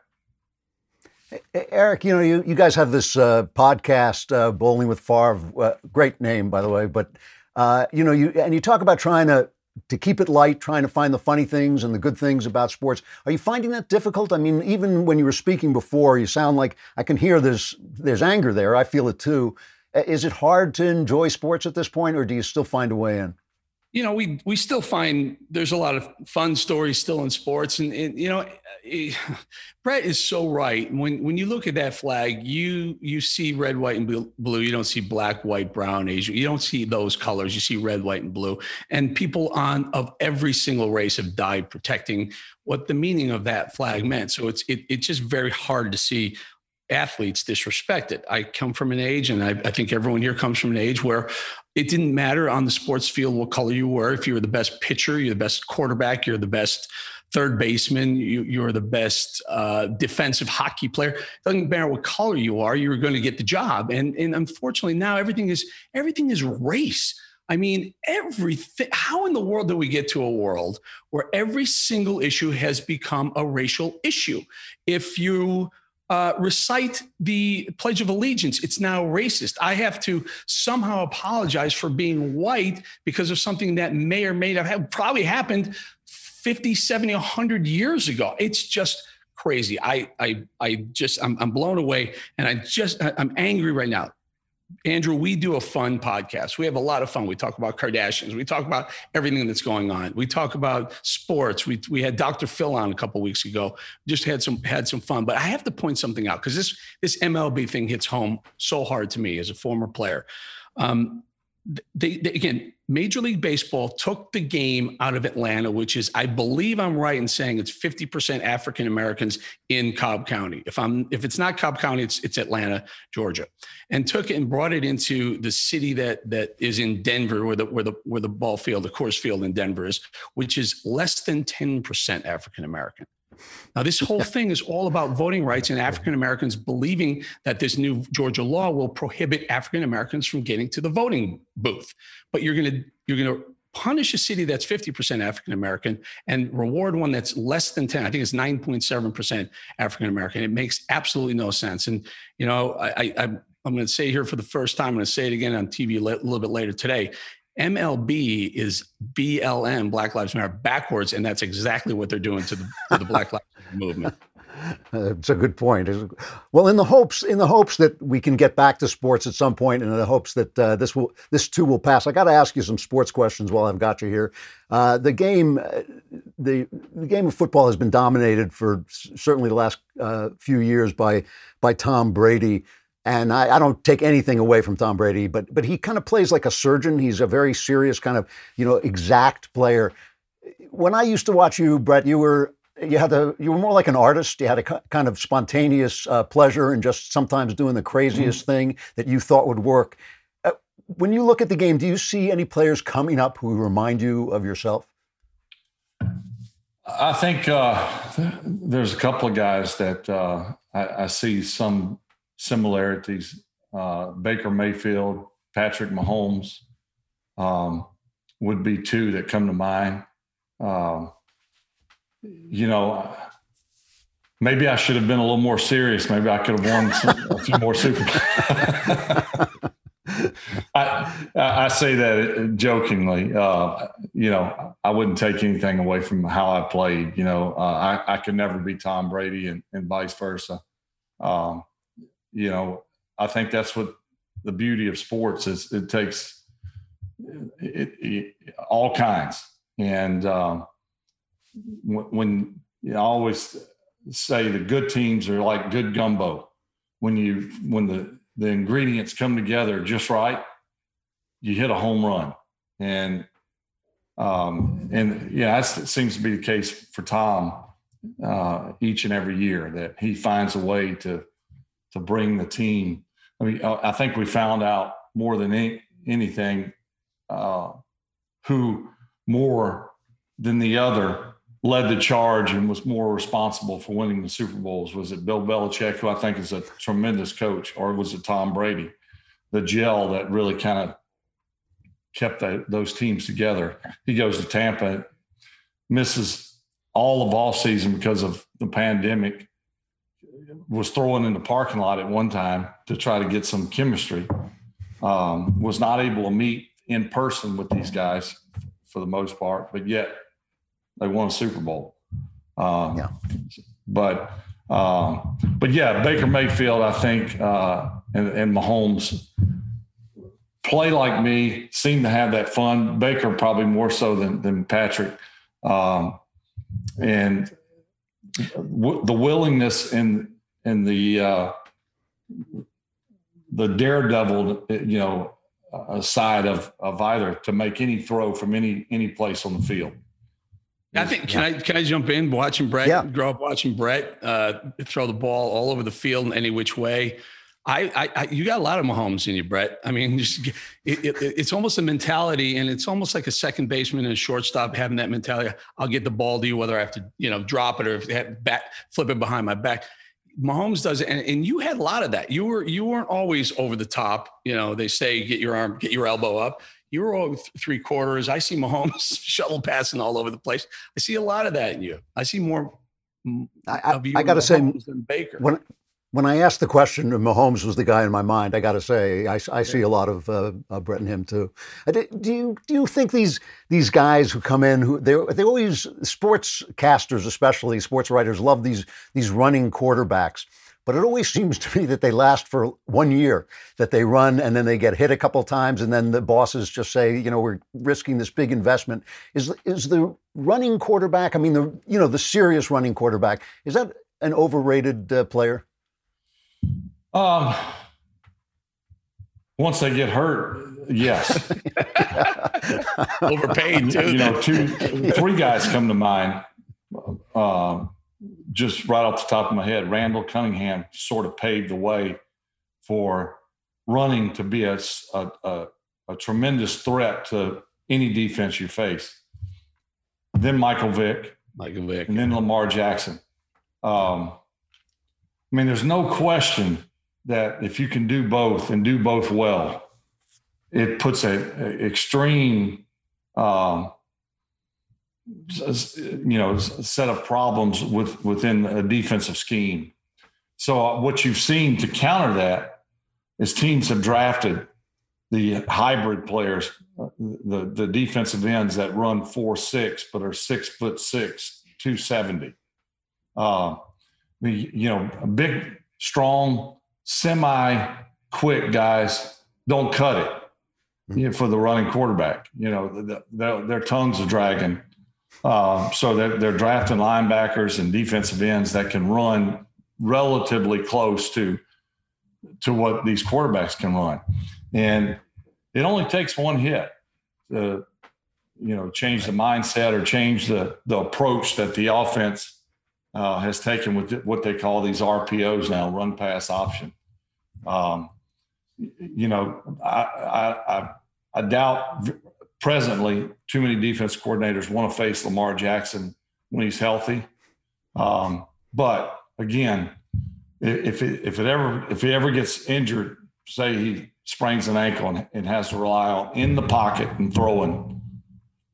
Eric, you know, you, you guys have this uh, podcast, uh, Bolling with Favre, uh, great name, by the way, but Uh, you know, you and you talk about trying to to keep it light, trying to find the funny things and the good things about sports. Are you finding that difficult? I mean, even when you were speaking before, you sound like I can hear there's there's anger there. I feel it too. Is it hard to enjoy sports at this point, or do you still find a way in? You know, we we still find there's a lot of fun stories still in sports, and, and you know, it, eh, Brett is so right. When when you look at that flag, you you see red, white, and blue. You don't see black, white, brown, Asian. You don't see those colors. You see red, white, and blue. And people on of every single race have died protecting what the meaning of that flag meant. So it's it, it's just very hard to see athletes disrespected. I come from an age, and I, I, think everyone here comes from an age where it didn't matter on the sports field what color you were. If you were the best pitcher, you're the best quarterback, you're the best third baseman, you, you're the best uh, defensive hockey player. It doesn't matter what color you are, you're going to get the job. And, and unfortunately, now everything is everything is race. I mean, everything. How in the world do we get to a world where every single issue has become a racial issue? If you uh, recite the Pledge of Allegiance. It's now racist. I have to somehow apologize for being white because of something that may or may not have probably happened 50, 70, 100 years ago. It's just crazy. I, I, I just, I'm, I'm blown away and I just, I'm angry right now. Andrew, we do a fun podcast. We have a lot of fun. We talk about Kardashians. We talk about everything that's going on. We talk about sports. We, we had Dr. Phil on a couple weeks ago. Just had some had some fun. But I have to point something out because this this MLB thing hits home so hard to me as a former player. Um, they, they, again, Major League Baseball took the game out of Atlanta, which is, I believe I'm right in saying it's 50% African Americans in Cobb County. If I'm if it's not Cobb County, it's it's Atlanta, Georgia, and took it and brought it into the city that that is in Denver, where the where the where the ball field, the Coors Field in Denver is, which is less than 10% African American. Now, this whole thing is all about voting rights and African Americans believing that this new Georgia law will prohibit African Americans from getting to the voting booth. But you're going to you're going to punish a city that's 50% African American and reward one that's less than 10. I think it's 9.7% African American. It makes absolutely no sense. And you know, I, I I'm going to say here for the first time. I'm going to say it again on TV a little bit later today. MLB is BLM, Black Lives Matter, backwards, and that's exactly what they're doing to the, to the Black Lives movement. It's a good point. Well, in the hopes in the hopes that we can get back to sports at some point, and in the hopes that uh, this will this too will pass, I got to ask you some sports questions while I've got you here. Uh, the game, uh, the the game of football has been dominated for certainly the last uh, few years by by Tom Brady. And I, I, don't take anything away from Tom Brady, but but he kind of plays like a surgeon. He's a very serious kind of you know exact player. When I used to watch you, Brett, you were you had a you were more like an artist. You had a kind of spontaneous uh, pleasure in just sometimes doing the craziest mm-hmm. thing that you thought would work. Uh, when you look at the game, do you see any players coming up who remind you of yourself? I think uh, there's a couple of guys that uh, I, I see some similarities. Uh, Baker Mayfield, Patrick Mahomes um, would be two that come to mind. Um, you know, maybe I should have been a little more serious. Maybe I could have won some, a few more Super. I, I say that jokingly. Uh, you know, I wouldn't take anything away from how I played. You know, uh, I, I could never be Tom Brady and, and vice versa. Um, you know, I think that's what the beauty of sports is. It takes it, it, all kinds, and um, when, when you I always say the good teams are like good gumbo. When you when the the ingredients come together just right, you hit a home run, and um, and yeah, that seems to be the case for Tom uh, each and every year that he finds a way to to bring the team. I mean, I think we found out more than any, anything uh, who more than the other led the charge and was more responsible for winning the Super Bowls. Was it Bill Belichick, who I think is a tremendous coach, or was it Tom Brady? The gel that really kind of kept the, those teams together. He goes to Tampa, misses all of off season because of the pandemic was throwing in the parking lot at one time to try to get some chemistry. Um, was not able to meet in person with these guys for the most part, but yet they won a Super Bowl. Um, yeah. But um, but yeah, Baker Mayfield, I think, uh, and, and Mahomes play like me, seem to have that fun. Baker probably more so than than Patrick, um, and w- the willingness and and the uh, the daredevil, you know, uh, side of of either to make any throw from any any place on the field. I think can I can I jump in watching Brett Yeah. grow up watching Brett uh, throw the ball all over the field in any which way. I, I, I you got a lot of Mahomes in you, Brett. I mean, just, it, it, it's almost a mentality, and it's almost like a second baseman and a shortstop having that mentality. I'll get the ball to you, whether I have to, you know, drop it or if have back flip it behind my back. Mahomes does it, and, and you had a lot of that. You were you weren't always over the top. You know, they say get your arm, get your elbow up. You were all three quarters. I see Mahomes shuttle passing all over the place. I see a lot of that in you. I see more. I, I, got to say, than Baker. when when I asked the question, Mahomes was the guy in my mind. I got to say, I, I see a lot of uh, uh, Brett and him too. Do do you do you think these these guys who come in who they they always sports casters, especially sports writers, love these these running quarterbacks. But it always seems to me that they last for one year, that they run and then they get hit a couple times, and then the bosses just say, you know, we're risking this big investment. Is is the running quarterback? I mean, the you know the serious running quarterback is that an overrated uh, player? Um, once they get hurt, yes. Overpaid too. You know, two, three guys come to mind. Um, just right off the top of my head, Randall Cunningham sort of paved the way for running to be a a tremendous threat to any defense you face. Then Michael Vick, Michael Vick, and then Lamar Jackson. Um, I mean, there's no question that if you can do both and do both well, it puts a, a extreme, um, you know, set of problems with within a defensive scheme. So uh, what you've seen to counter that is teams have drafted the hybrid players, uh, the the defensive ends that run four six but are six foot six, two seventy. Uh, the you know big, strong, semi quick guys don't cut it you know, for the running quarterback. You know the, the, their, their tongues are dragging. Uh, so they're, they're drafting linebackers and defensive ends that can run relatively close to to what these quarterbacks can run. And it only takes one hit to, you know, change the mindset or change the the approach that the offense uh, has taken with what they call these RPOs now, run pass option. Um, you know, I, I, I, I doubt presently too many defense coordinators want to face Lamar Jackson when he's healthy. Um, but again, if it, if it ever if he ever gets injured, say he sprains an ankle and, and has to rely on in the pocket and throwing,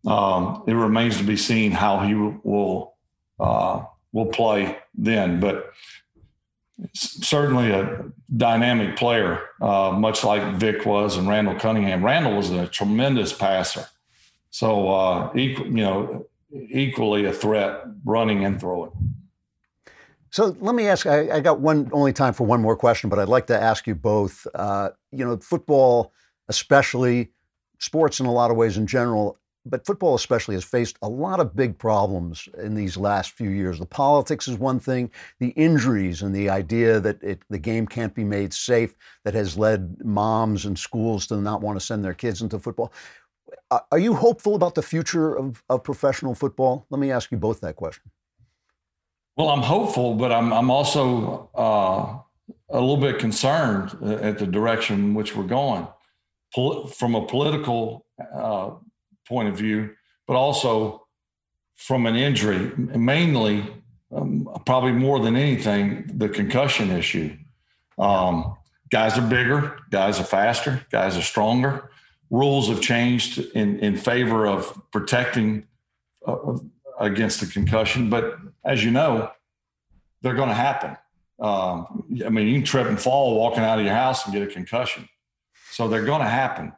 um, it remains to be seen how he will uh, will play then. But certainly a dynamic player, uh, much like Vick was and Randall Cunningham. Randall was a tremendous passer, so uh, equal, you know, equally a threat running and throwing. So let me ask. I, I got one only time for one more question, but I'd like to ask you both. Uh, you know, football, especially sports in a lot of ways in general, but football especially has faced a lot of big problems in these last few years. The politics is one thing, the injuries and the idea that it, the game can't be made safe that has led moms and schools to not want to send their kids into football. Are you hopeful about the future of, of professional football? Let me ask you both that question. Well, I'm hopeful, but I'm I'm also uh, a little bit concerned at the direction in which we're going, from a political uh, point of view, but also from an injury, mainly, um, probably more than anything, the concussion issue. Um, guys are bigger, guys are faster, guys are stronger. Rules have changed in in favor of protecting uh, against the concussion. But as you know, they're going to happen. Um, I mean, you can trip and fall walking out of your house and get a concussion. So they're going to happen.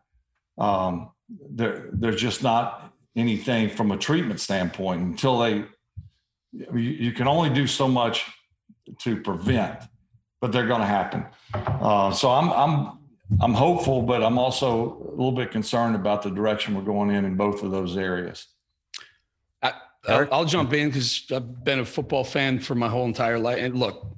Um, there, there's just not anything from a treatment standpoint until they. You, you can only do so much to prevent, but they're going to happen. Uh, so I'm I'm I'm hopeful, but I'm also a little bit concerned about the direction we're going in in both of those areas. I'll, I'll jump in because I've been a football fan for my whole entire life. And look,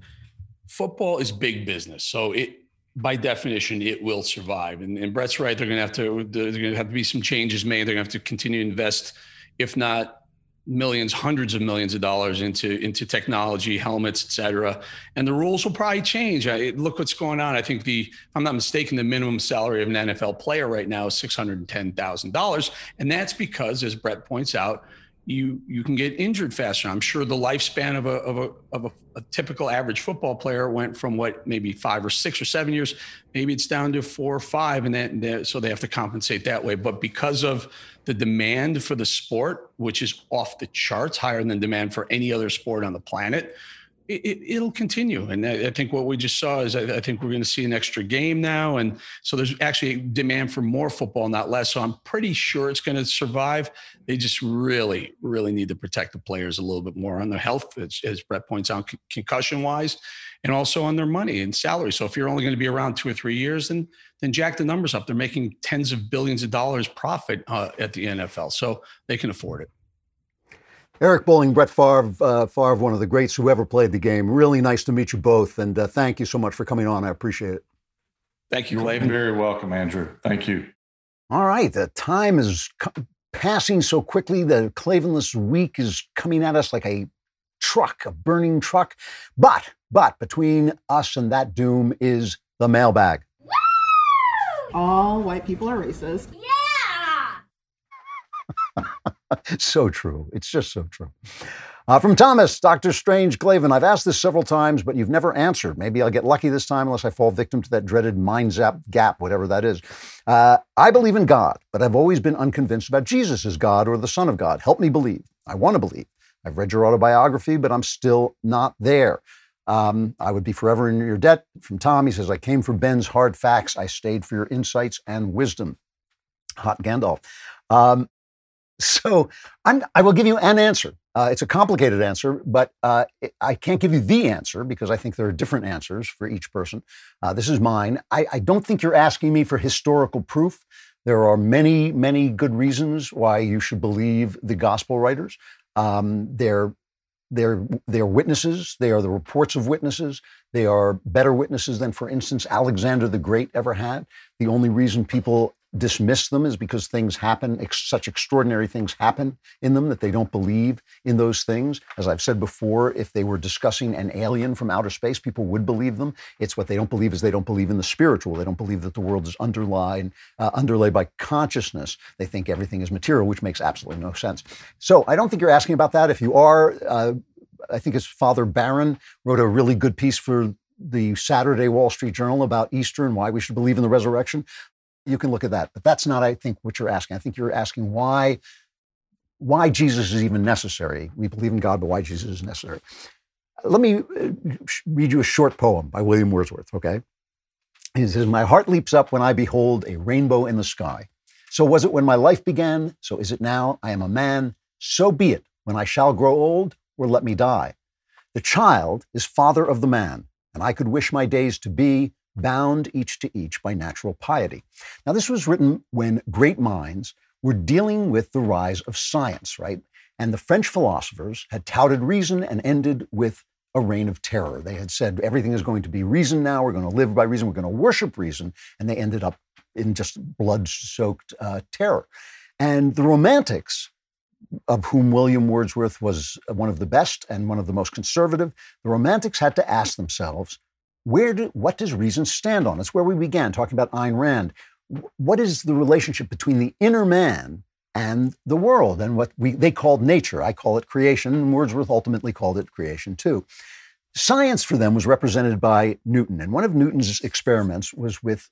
football is big business, so it by definition it will survive. And, and Brett's right; they're going to have to there's going to have to be some changes made. They're going to have to continue to invest, if not millions, hundreds of millions of dollars into into technology, helmets, et cetera. And the rules will probably change. I, look what's going on. I think the, if I'm not mistaken, the minimum salary of an NFL player right now is six hundred ten thousand dollars, and that's because, as Brett points out you you can get injured faster. I'm sure the lifespan of a of a of a, a, typical average football player went from what maybe five or six or seven years, maybe it's down to four or five, and that so they have to compensate that way. But because of the demand for the sport, which is off the charts, higher than demand for any other sport on the planet, it, will continue. And I, think what we just saw is I, I think we're going to see an extra game now. And so there's actually demand for more football, not less. So I'm pretty sure it's going to survive. They just really, really need to protect the players a little bit more on their health, as, as Brett points out, concussion wise, and also on their money and salary. So if you're only going to be around two or three years, then then jack the numbers up. They're making tens of billions of dollars profit uh, at the NFL, so they can afford it. Eric Bolling, Brett Favre, uh, Favre, one of the greats who ever played the game. Really nice to meet you both, and uh, thank you so much for coming on. I appreciate it. Thank you, You're very welcome, Andrew. Thank you. All right, the time is passing so quickly. The Klavanless week is coming at us like a truck, a burning truck. But, but between us and that doom is the mailbag. All white people are racist. So true. It's just so true. Uh, from Thomas, Dr. Strange Klavan, I've asked this several times, but you've never answered. Maybe I'll get lucky this time unless I fall victim to that dreaded mind zap gap, whatever that is. Uh, I believe in God, but I've always been unconvinced about Jesus as God or the Son of God. Help me believe. I want to believe. I've read your autobiography, but I'm still not there. Um, I would be forever in your debt. From Tom, he says, I came for Ben's hard facts. I stayed for your insights and wisdom. Hot Gandalf. Um, so I'm, i will give you an answer. Uh, it's a complicated answer, but uh, I can't give you the answer because I think there are different answers for each person. Uh, this is mine. I, I, don't think you're asking me for historical proof. There are many, many good reasons why you should believe the gospel writers. Um, they're they're, they're witnesses. They are the reports of witnesses. They are better witnesses than, for instance, Alexander the Great ever had. The only reason people dismiss them is because things happen, ex- such extraordinary things happen in them that they don't believe in those things. As I've said before, if they were discussing an alien from outer space, people would believe them. It's what they don't believe is they don't believe in the spiritual. They don't believe that the world is underlined, uh, underlaid by consciousness. They think everything is material, which makes absolutely no sense. So I don't think you're asking about that. If you are, uh, I think his father Barron wrote a really good piece for the Saturday Wall Street Journal about Easter and why we should believe in the resurrection you can look at that. But that's not, I think, what you're asking. I think you're asking why why Jesus is even necessary. We believe in God, but why Jesus is necessary. Let me uh, read you a short poem by William Wordsworth, okay? He says, My heart leaps up when I behold a rainbow in the sky. So was it when my life began, so is it now. I am a man, so be it when I shall grow old, or let me die. The child is father of the man, and I could wish my days to be bound each to each by natural piety. Now, this was written when great minds were dealing with the rise of science, right? And the French philosophers had touted reason and ended with a reign of terror. They had said everything is going to be reason now, we're going to live by reason, we're going to worship reason, and they ended up in just blood soaked uh, terror. And the Romantics, of whom William Wordsworth was one of the best and one of the most conservative, the Romantics had to ask themselves where do, what does reason stand on? That's where we began talking about Ayn Rand. What is the relationship between the inner man and the world and what we, they called nature? I call it creation, and Wordsworth ultimately called it creation too. Science for them was represented by Newton, and one of Newton's experiments was with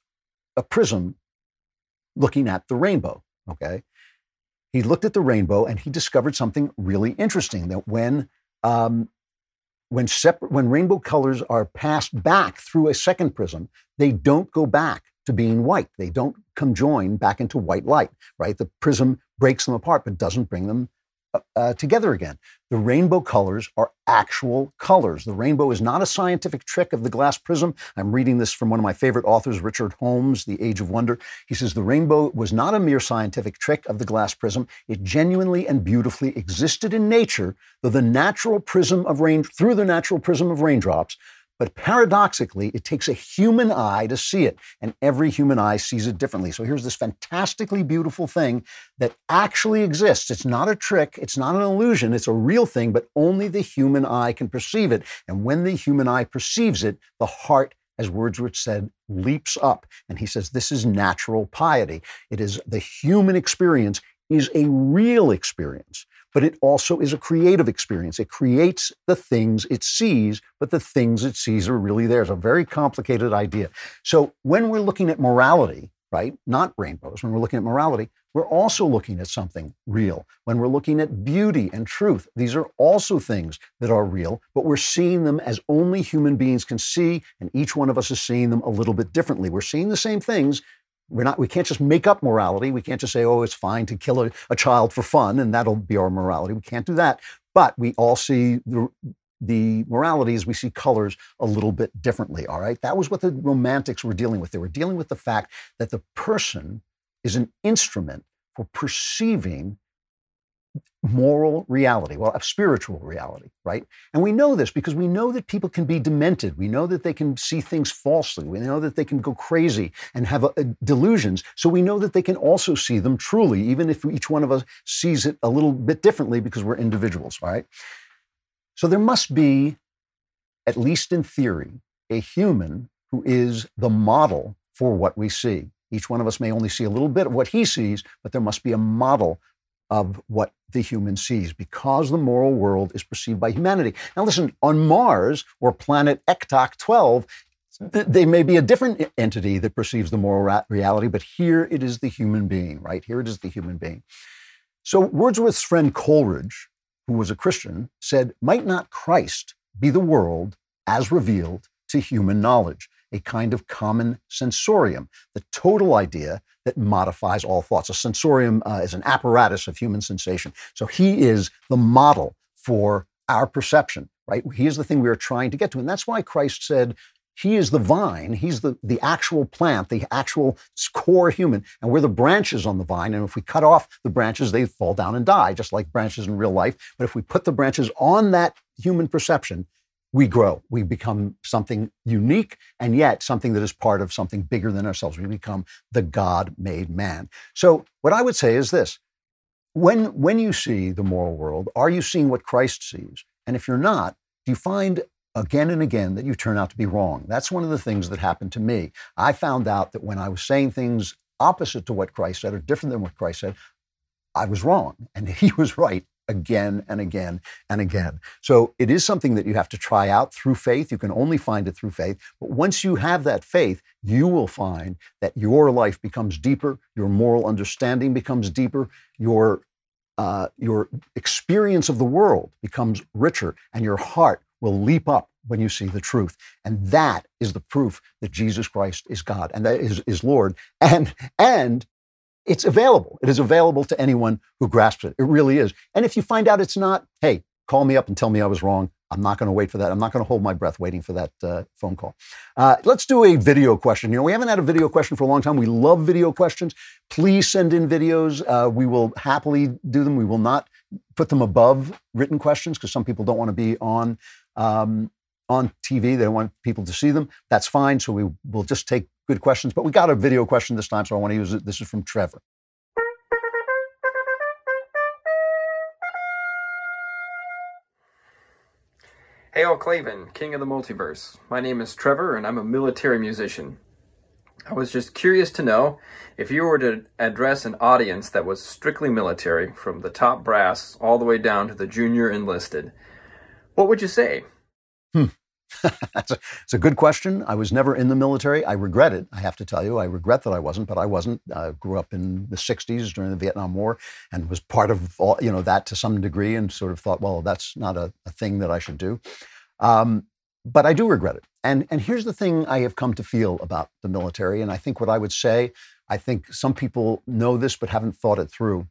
a prism looking at the rainbow. Okay, he looked at the rainbow and he discovered something really interesting that when um, when, separ- when rainbow colors are passed back through a second prism, they don't go back to being white. They don't conjoin back into white light, right? The prism breaks them apart, but doesn't bring them uh, together again. The rainbow colors are actual colors. The rainbow is not a scientific trick of the glass prism. I'm reading this from one of my favorite authors, Richard Holmes, The Age of Wonder. He says the rainbow was not a mere scientific trick of the glass prism. It genuinely and beautifully existed in nature, though the natural prism of rain through the natural prism of raindrops but paradoxically, it takes a human eye to see it, and every human eye sees it differently. So here's this fantastically beautiful thing that actually exists. It's not a trick, it's not an illusion, it's a real thing, but only the human eye can perceive it. And when the human eye perceives it, the heart as Wordsworth said, leaps up. And he says, This is natural piety. It is the human experience is a real experience but it also is a creative experience. It creates the things it sees, but the things it sees are really there. It's a very complicated idea. So when we're looking at morality, right, not rainbows, when we're looking at morality, we're also looking at something real. When we're looking at beauty and truth, these are also things that are real, but we're seeing them as only human beings can see, and each one of us is seeing them a little bit differently. We're seeing the same things, we're not, we can't just make up morality. We can't just say, oh, it's fine to kill a, a child for fun and that'll be our morality. We can't do that. But we all see the, the moralities, we see colors a little bit differently. All right. That was what the romantics were dealing with. They were dealing with the fact that the person is an instrument for perceiving moral reality, well, a spiritual reality, right? And we know this because we know that people can be demented. We know that they can see things falsely. We know that they can go crazy and have a, uh, a delusions. So we know that they can also see them truly, even if each one of us sees it a little bit differently because we're individuals, right? So there must be, at least in theory, a human who is the model for what we see. Each one of us may only see a little bit of what he sees, but there must be a model of what the human sees because the moral world is perceived by humanity. Now, listen, on Mars or planet Ectoc 12, they may be a different entity that perceives the moral reality, but here it is the human being, right? Here it is the human being. So Wordsworth's friend Coleridge, who was a Christian, said, Might not Christ be the world as revealed to human knowledge? A kind of common sensorium, the total idea that modifies all thoughts. A sensorium uh, is an apparatus of human sensation. So he is the model for our perception, right? He is the thing we are trying to get to. And that's why Christ said, he is the vine. He's the, the actual plant, the actual core human. And we're the branches on the vine. And if we cut off the branches, they fall down and die, just like branches in real life. But if we put the branches on that human perception, we grow. We become something unique and yet something that is part of something bigger than ourselves. We become the God made man. So, what I would say is this when, when you see the moral world, are you seeing what Christ sees? And if you're not, do you find again and again that you turn out to be wrong? That's one of the things that happened to me. I found out that when I was saying things opposite to what Christ said or different than what Christ said, I was wrong and he was right again and again and again. So it is something that you have to try out through faith. You can only find it through faith. But once you have that faith, you will find that your life becomes deeper, your moral understanding becomes deeper, your uh, your experience of the world becomes richer, and your heart will leap up when you see the truth. And that is the proof that Jesus Christ is God and that is, is Lord. And and it's available. It is available to anyone who grasps it. It really is. And if you find out it's not, hey, call me up and tell me I was wrong. I'm not going to wait for that. I'm not going to hold my breath waiting for that uh, phone call. Uh, let's do a video question. You know, we haven't had a video question for a long time. We love video questions. Please send in videos. Uh, we will happily do them. We will not put them above written questions because some people don't want to be on um, on TV. They don't want people to see them. That's fine. So we will just take good questions. But we got a video question this time, so I want to use it. This is from Trevor. Hey, all Klavan, king of the multiverse. My name is Trevor, and I'm a military musician. I was just curious to know if you were to address an audience that was strictly military, from the top brass all the way down to the junior enlisted, what would you say? It's, a, it's, a, good question. I was never in the military. I regret it. I have to tell you, I regret that I wasn't, but I wasn't. I grew up in the '60s during the Vietnam War, and was part of all you know that to some degree, and sort of thought, well, that's not a, a thing that I should do. Um, but I do regret it. And, and here's the thing I have come to feel about the military. And I think what I would say, I think some people know this but haven't thought it through.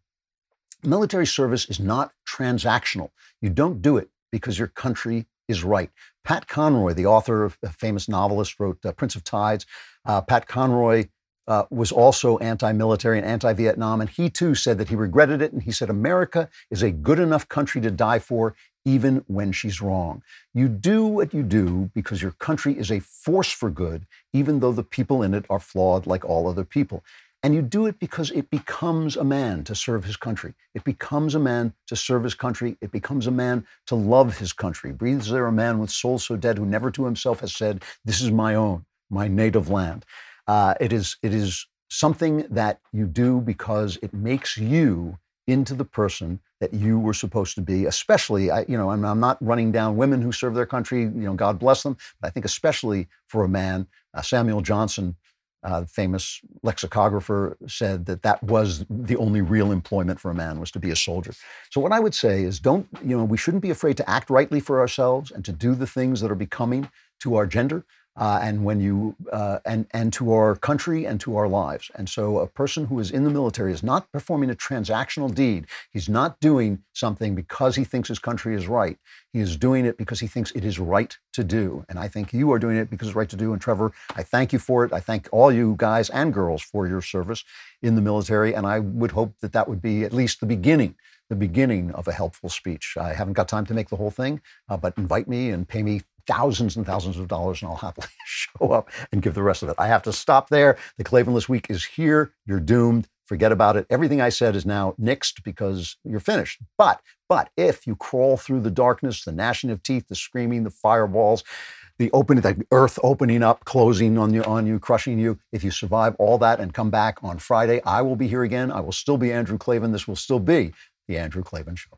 Military service is not transactional. You don't do it because your country is right. Pat Conroy, the author of a famous novelist, wrote uh, Prince of Tides. Uh, Pat Conroy uh, was also anti military and anti Vietnam. And he too said that he regretted it. And he said, America is a good enough country to die for, even when she's wrong. You do what you do because your country is a force for good, even though the people in it are flawed like all other people. And you do it because it becomes a man to serve his country. It becomes a man to serve his country. It becomes a man to love his country. Breathes there a man with soul so dead who never to himself has said, This is my own, my native land. Uh, it is it is something that you do because it makes you into the person that you were supposed to be. Especially, I, you know, I'm, I'm not running down women who serve their country. You know, God bless them. But I think especially for a man, uh, Samuel Johnson. Uh, famous lexicographer said that that was the only real employment for a man was to be a soldier. So what I would say is don't, you know, we shouldn't be afraid to act rightly for ourselves and to do the things that are becoming to our gender uh, and when you uh, and and to our country and to our lives. And so, a person who is in the military is not performing a transactional deed. He's not doing something because he thinks his country is right. He is doing it because he thinks it is right to do. And I think you are doing it because it's right to do. And Trevor, I thank you for it. I thank all you guys and girls for your service in the military. And I would hope that that would be at least the beginning the beginning of a helpful speech. I haven't got time to make the whole thing, uh, but invite me and pay me thousands and thousands of dollars, and I'll happily show up and give the rest of it. I have to stop there. The Klavanless Week is here. You're doomed. Forget about it. Everything I said is now nixed because you're finished. But, but if you crawl through the darkness, the gnashing of teeth, the screaming, the fireballs, the opening, the earth opening up, closing on you, on you, crushing you. If you survive all that and come back on Friday, I will be here again. I will still be Andrew Klavan. This will still be the Andrew Klavan Show.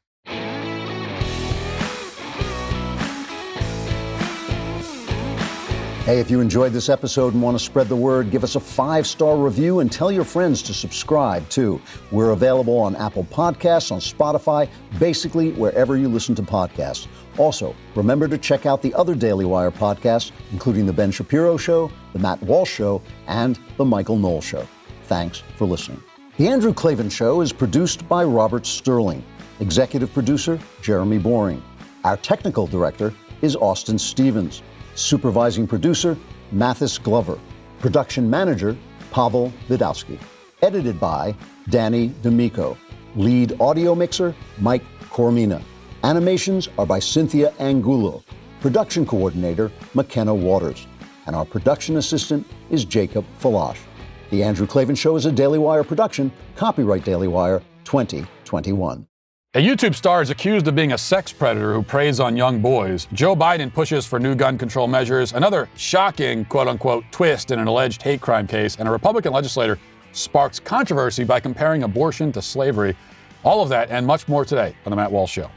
Hey, if you enjoyed this episode and want to spread the word, give us a five star review and tell your friends to subscribe too. We're available on Apple Podcasts, on Spotify, basically wherever you listen to podcasts. Also, remember to check out the other Daily Wire podcasts, including The Ben Shapiro Show, The Matt Walsh Show, and The Michael Knowles Show. Thanks for listening. The Andrew Klavan Show is produced by Robert Sterling, executive producer Jeremy Boring. Our technical director is Austin Stevens. Supervising producer, Mathis Glover. Production manager, Pavel Vidowski. Edited by Danny D'Amico. Lead audio mixer, Mike Coromina. Animations are by Cynthia Angulo. Production coordinator, McKenna Waters. And our production assistant is Jacob Falash. The Andrew Klavan Show is a Daily Wire production, copyright Daily Wire 2021. A YouTube star is accused of being a sex predator who preys on young boys. Joe Biden pushes for new gun control measures. Another shocking, quote unquote, twist in an alleged hate crime case. And a Republican legislator sparks controversy by comparing abortion to slavery. All of that and much more today on The Matt Walsh Show.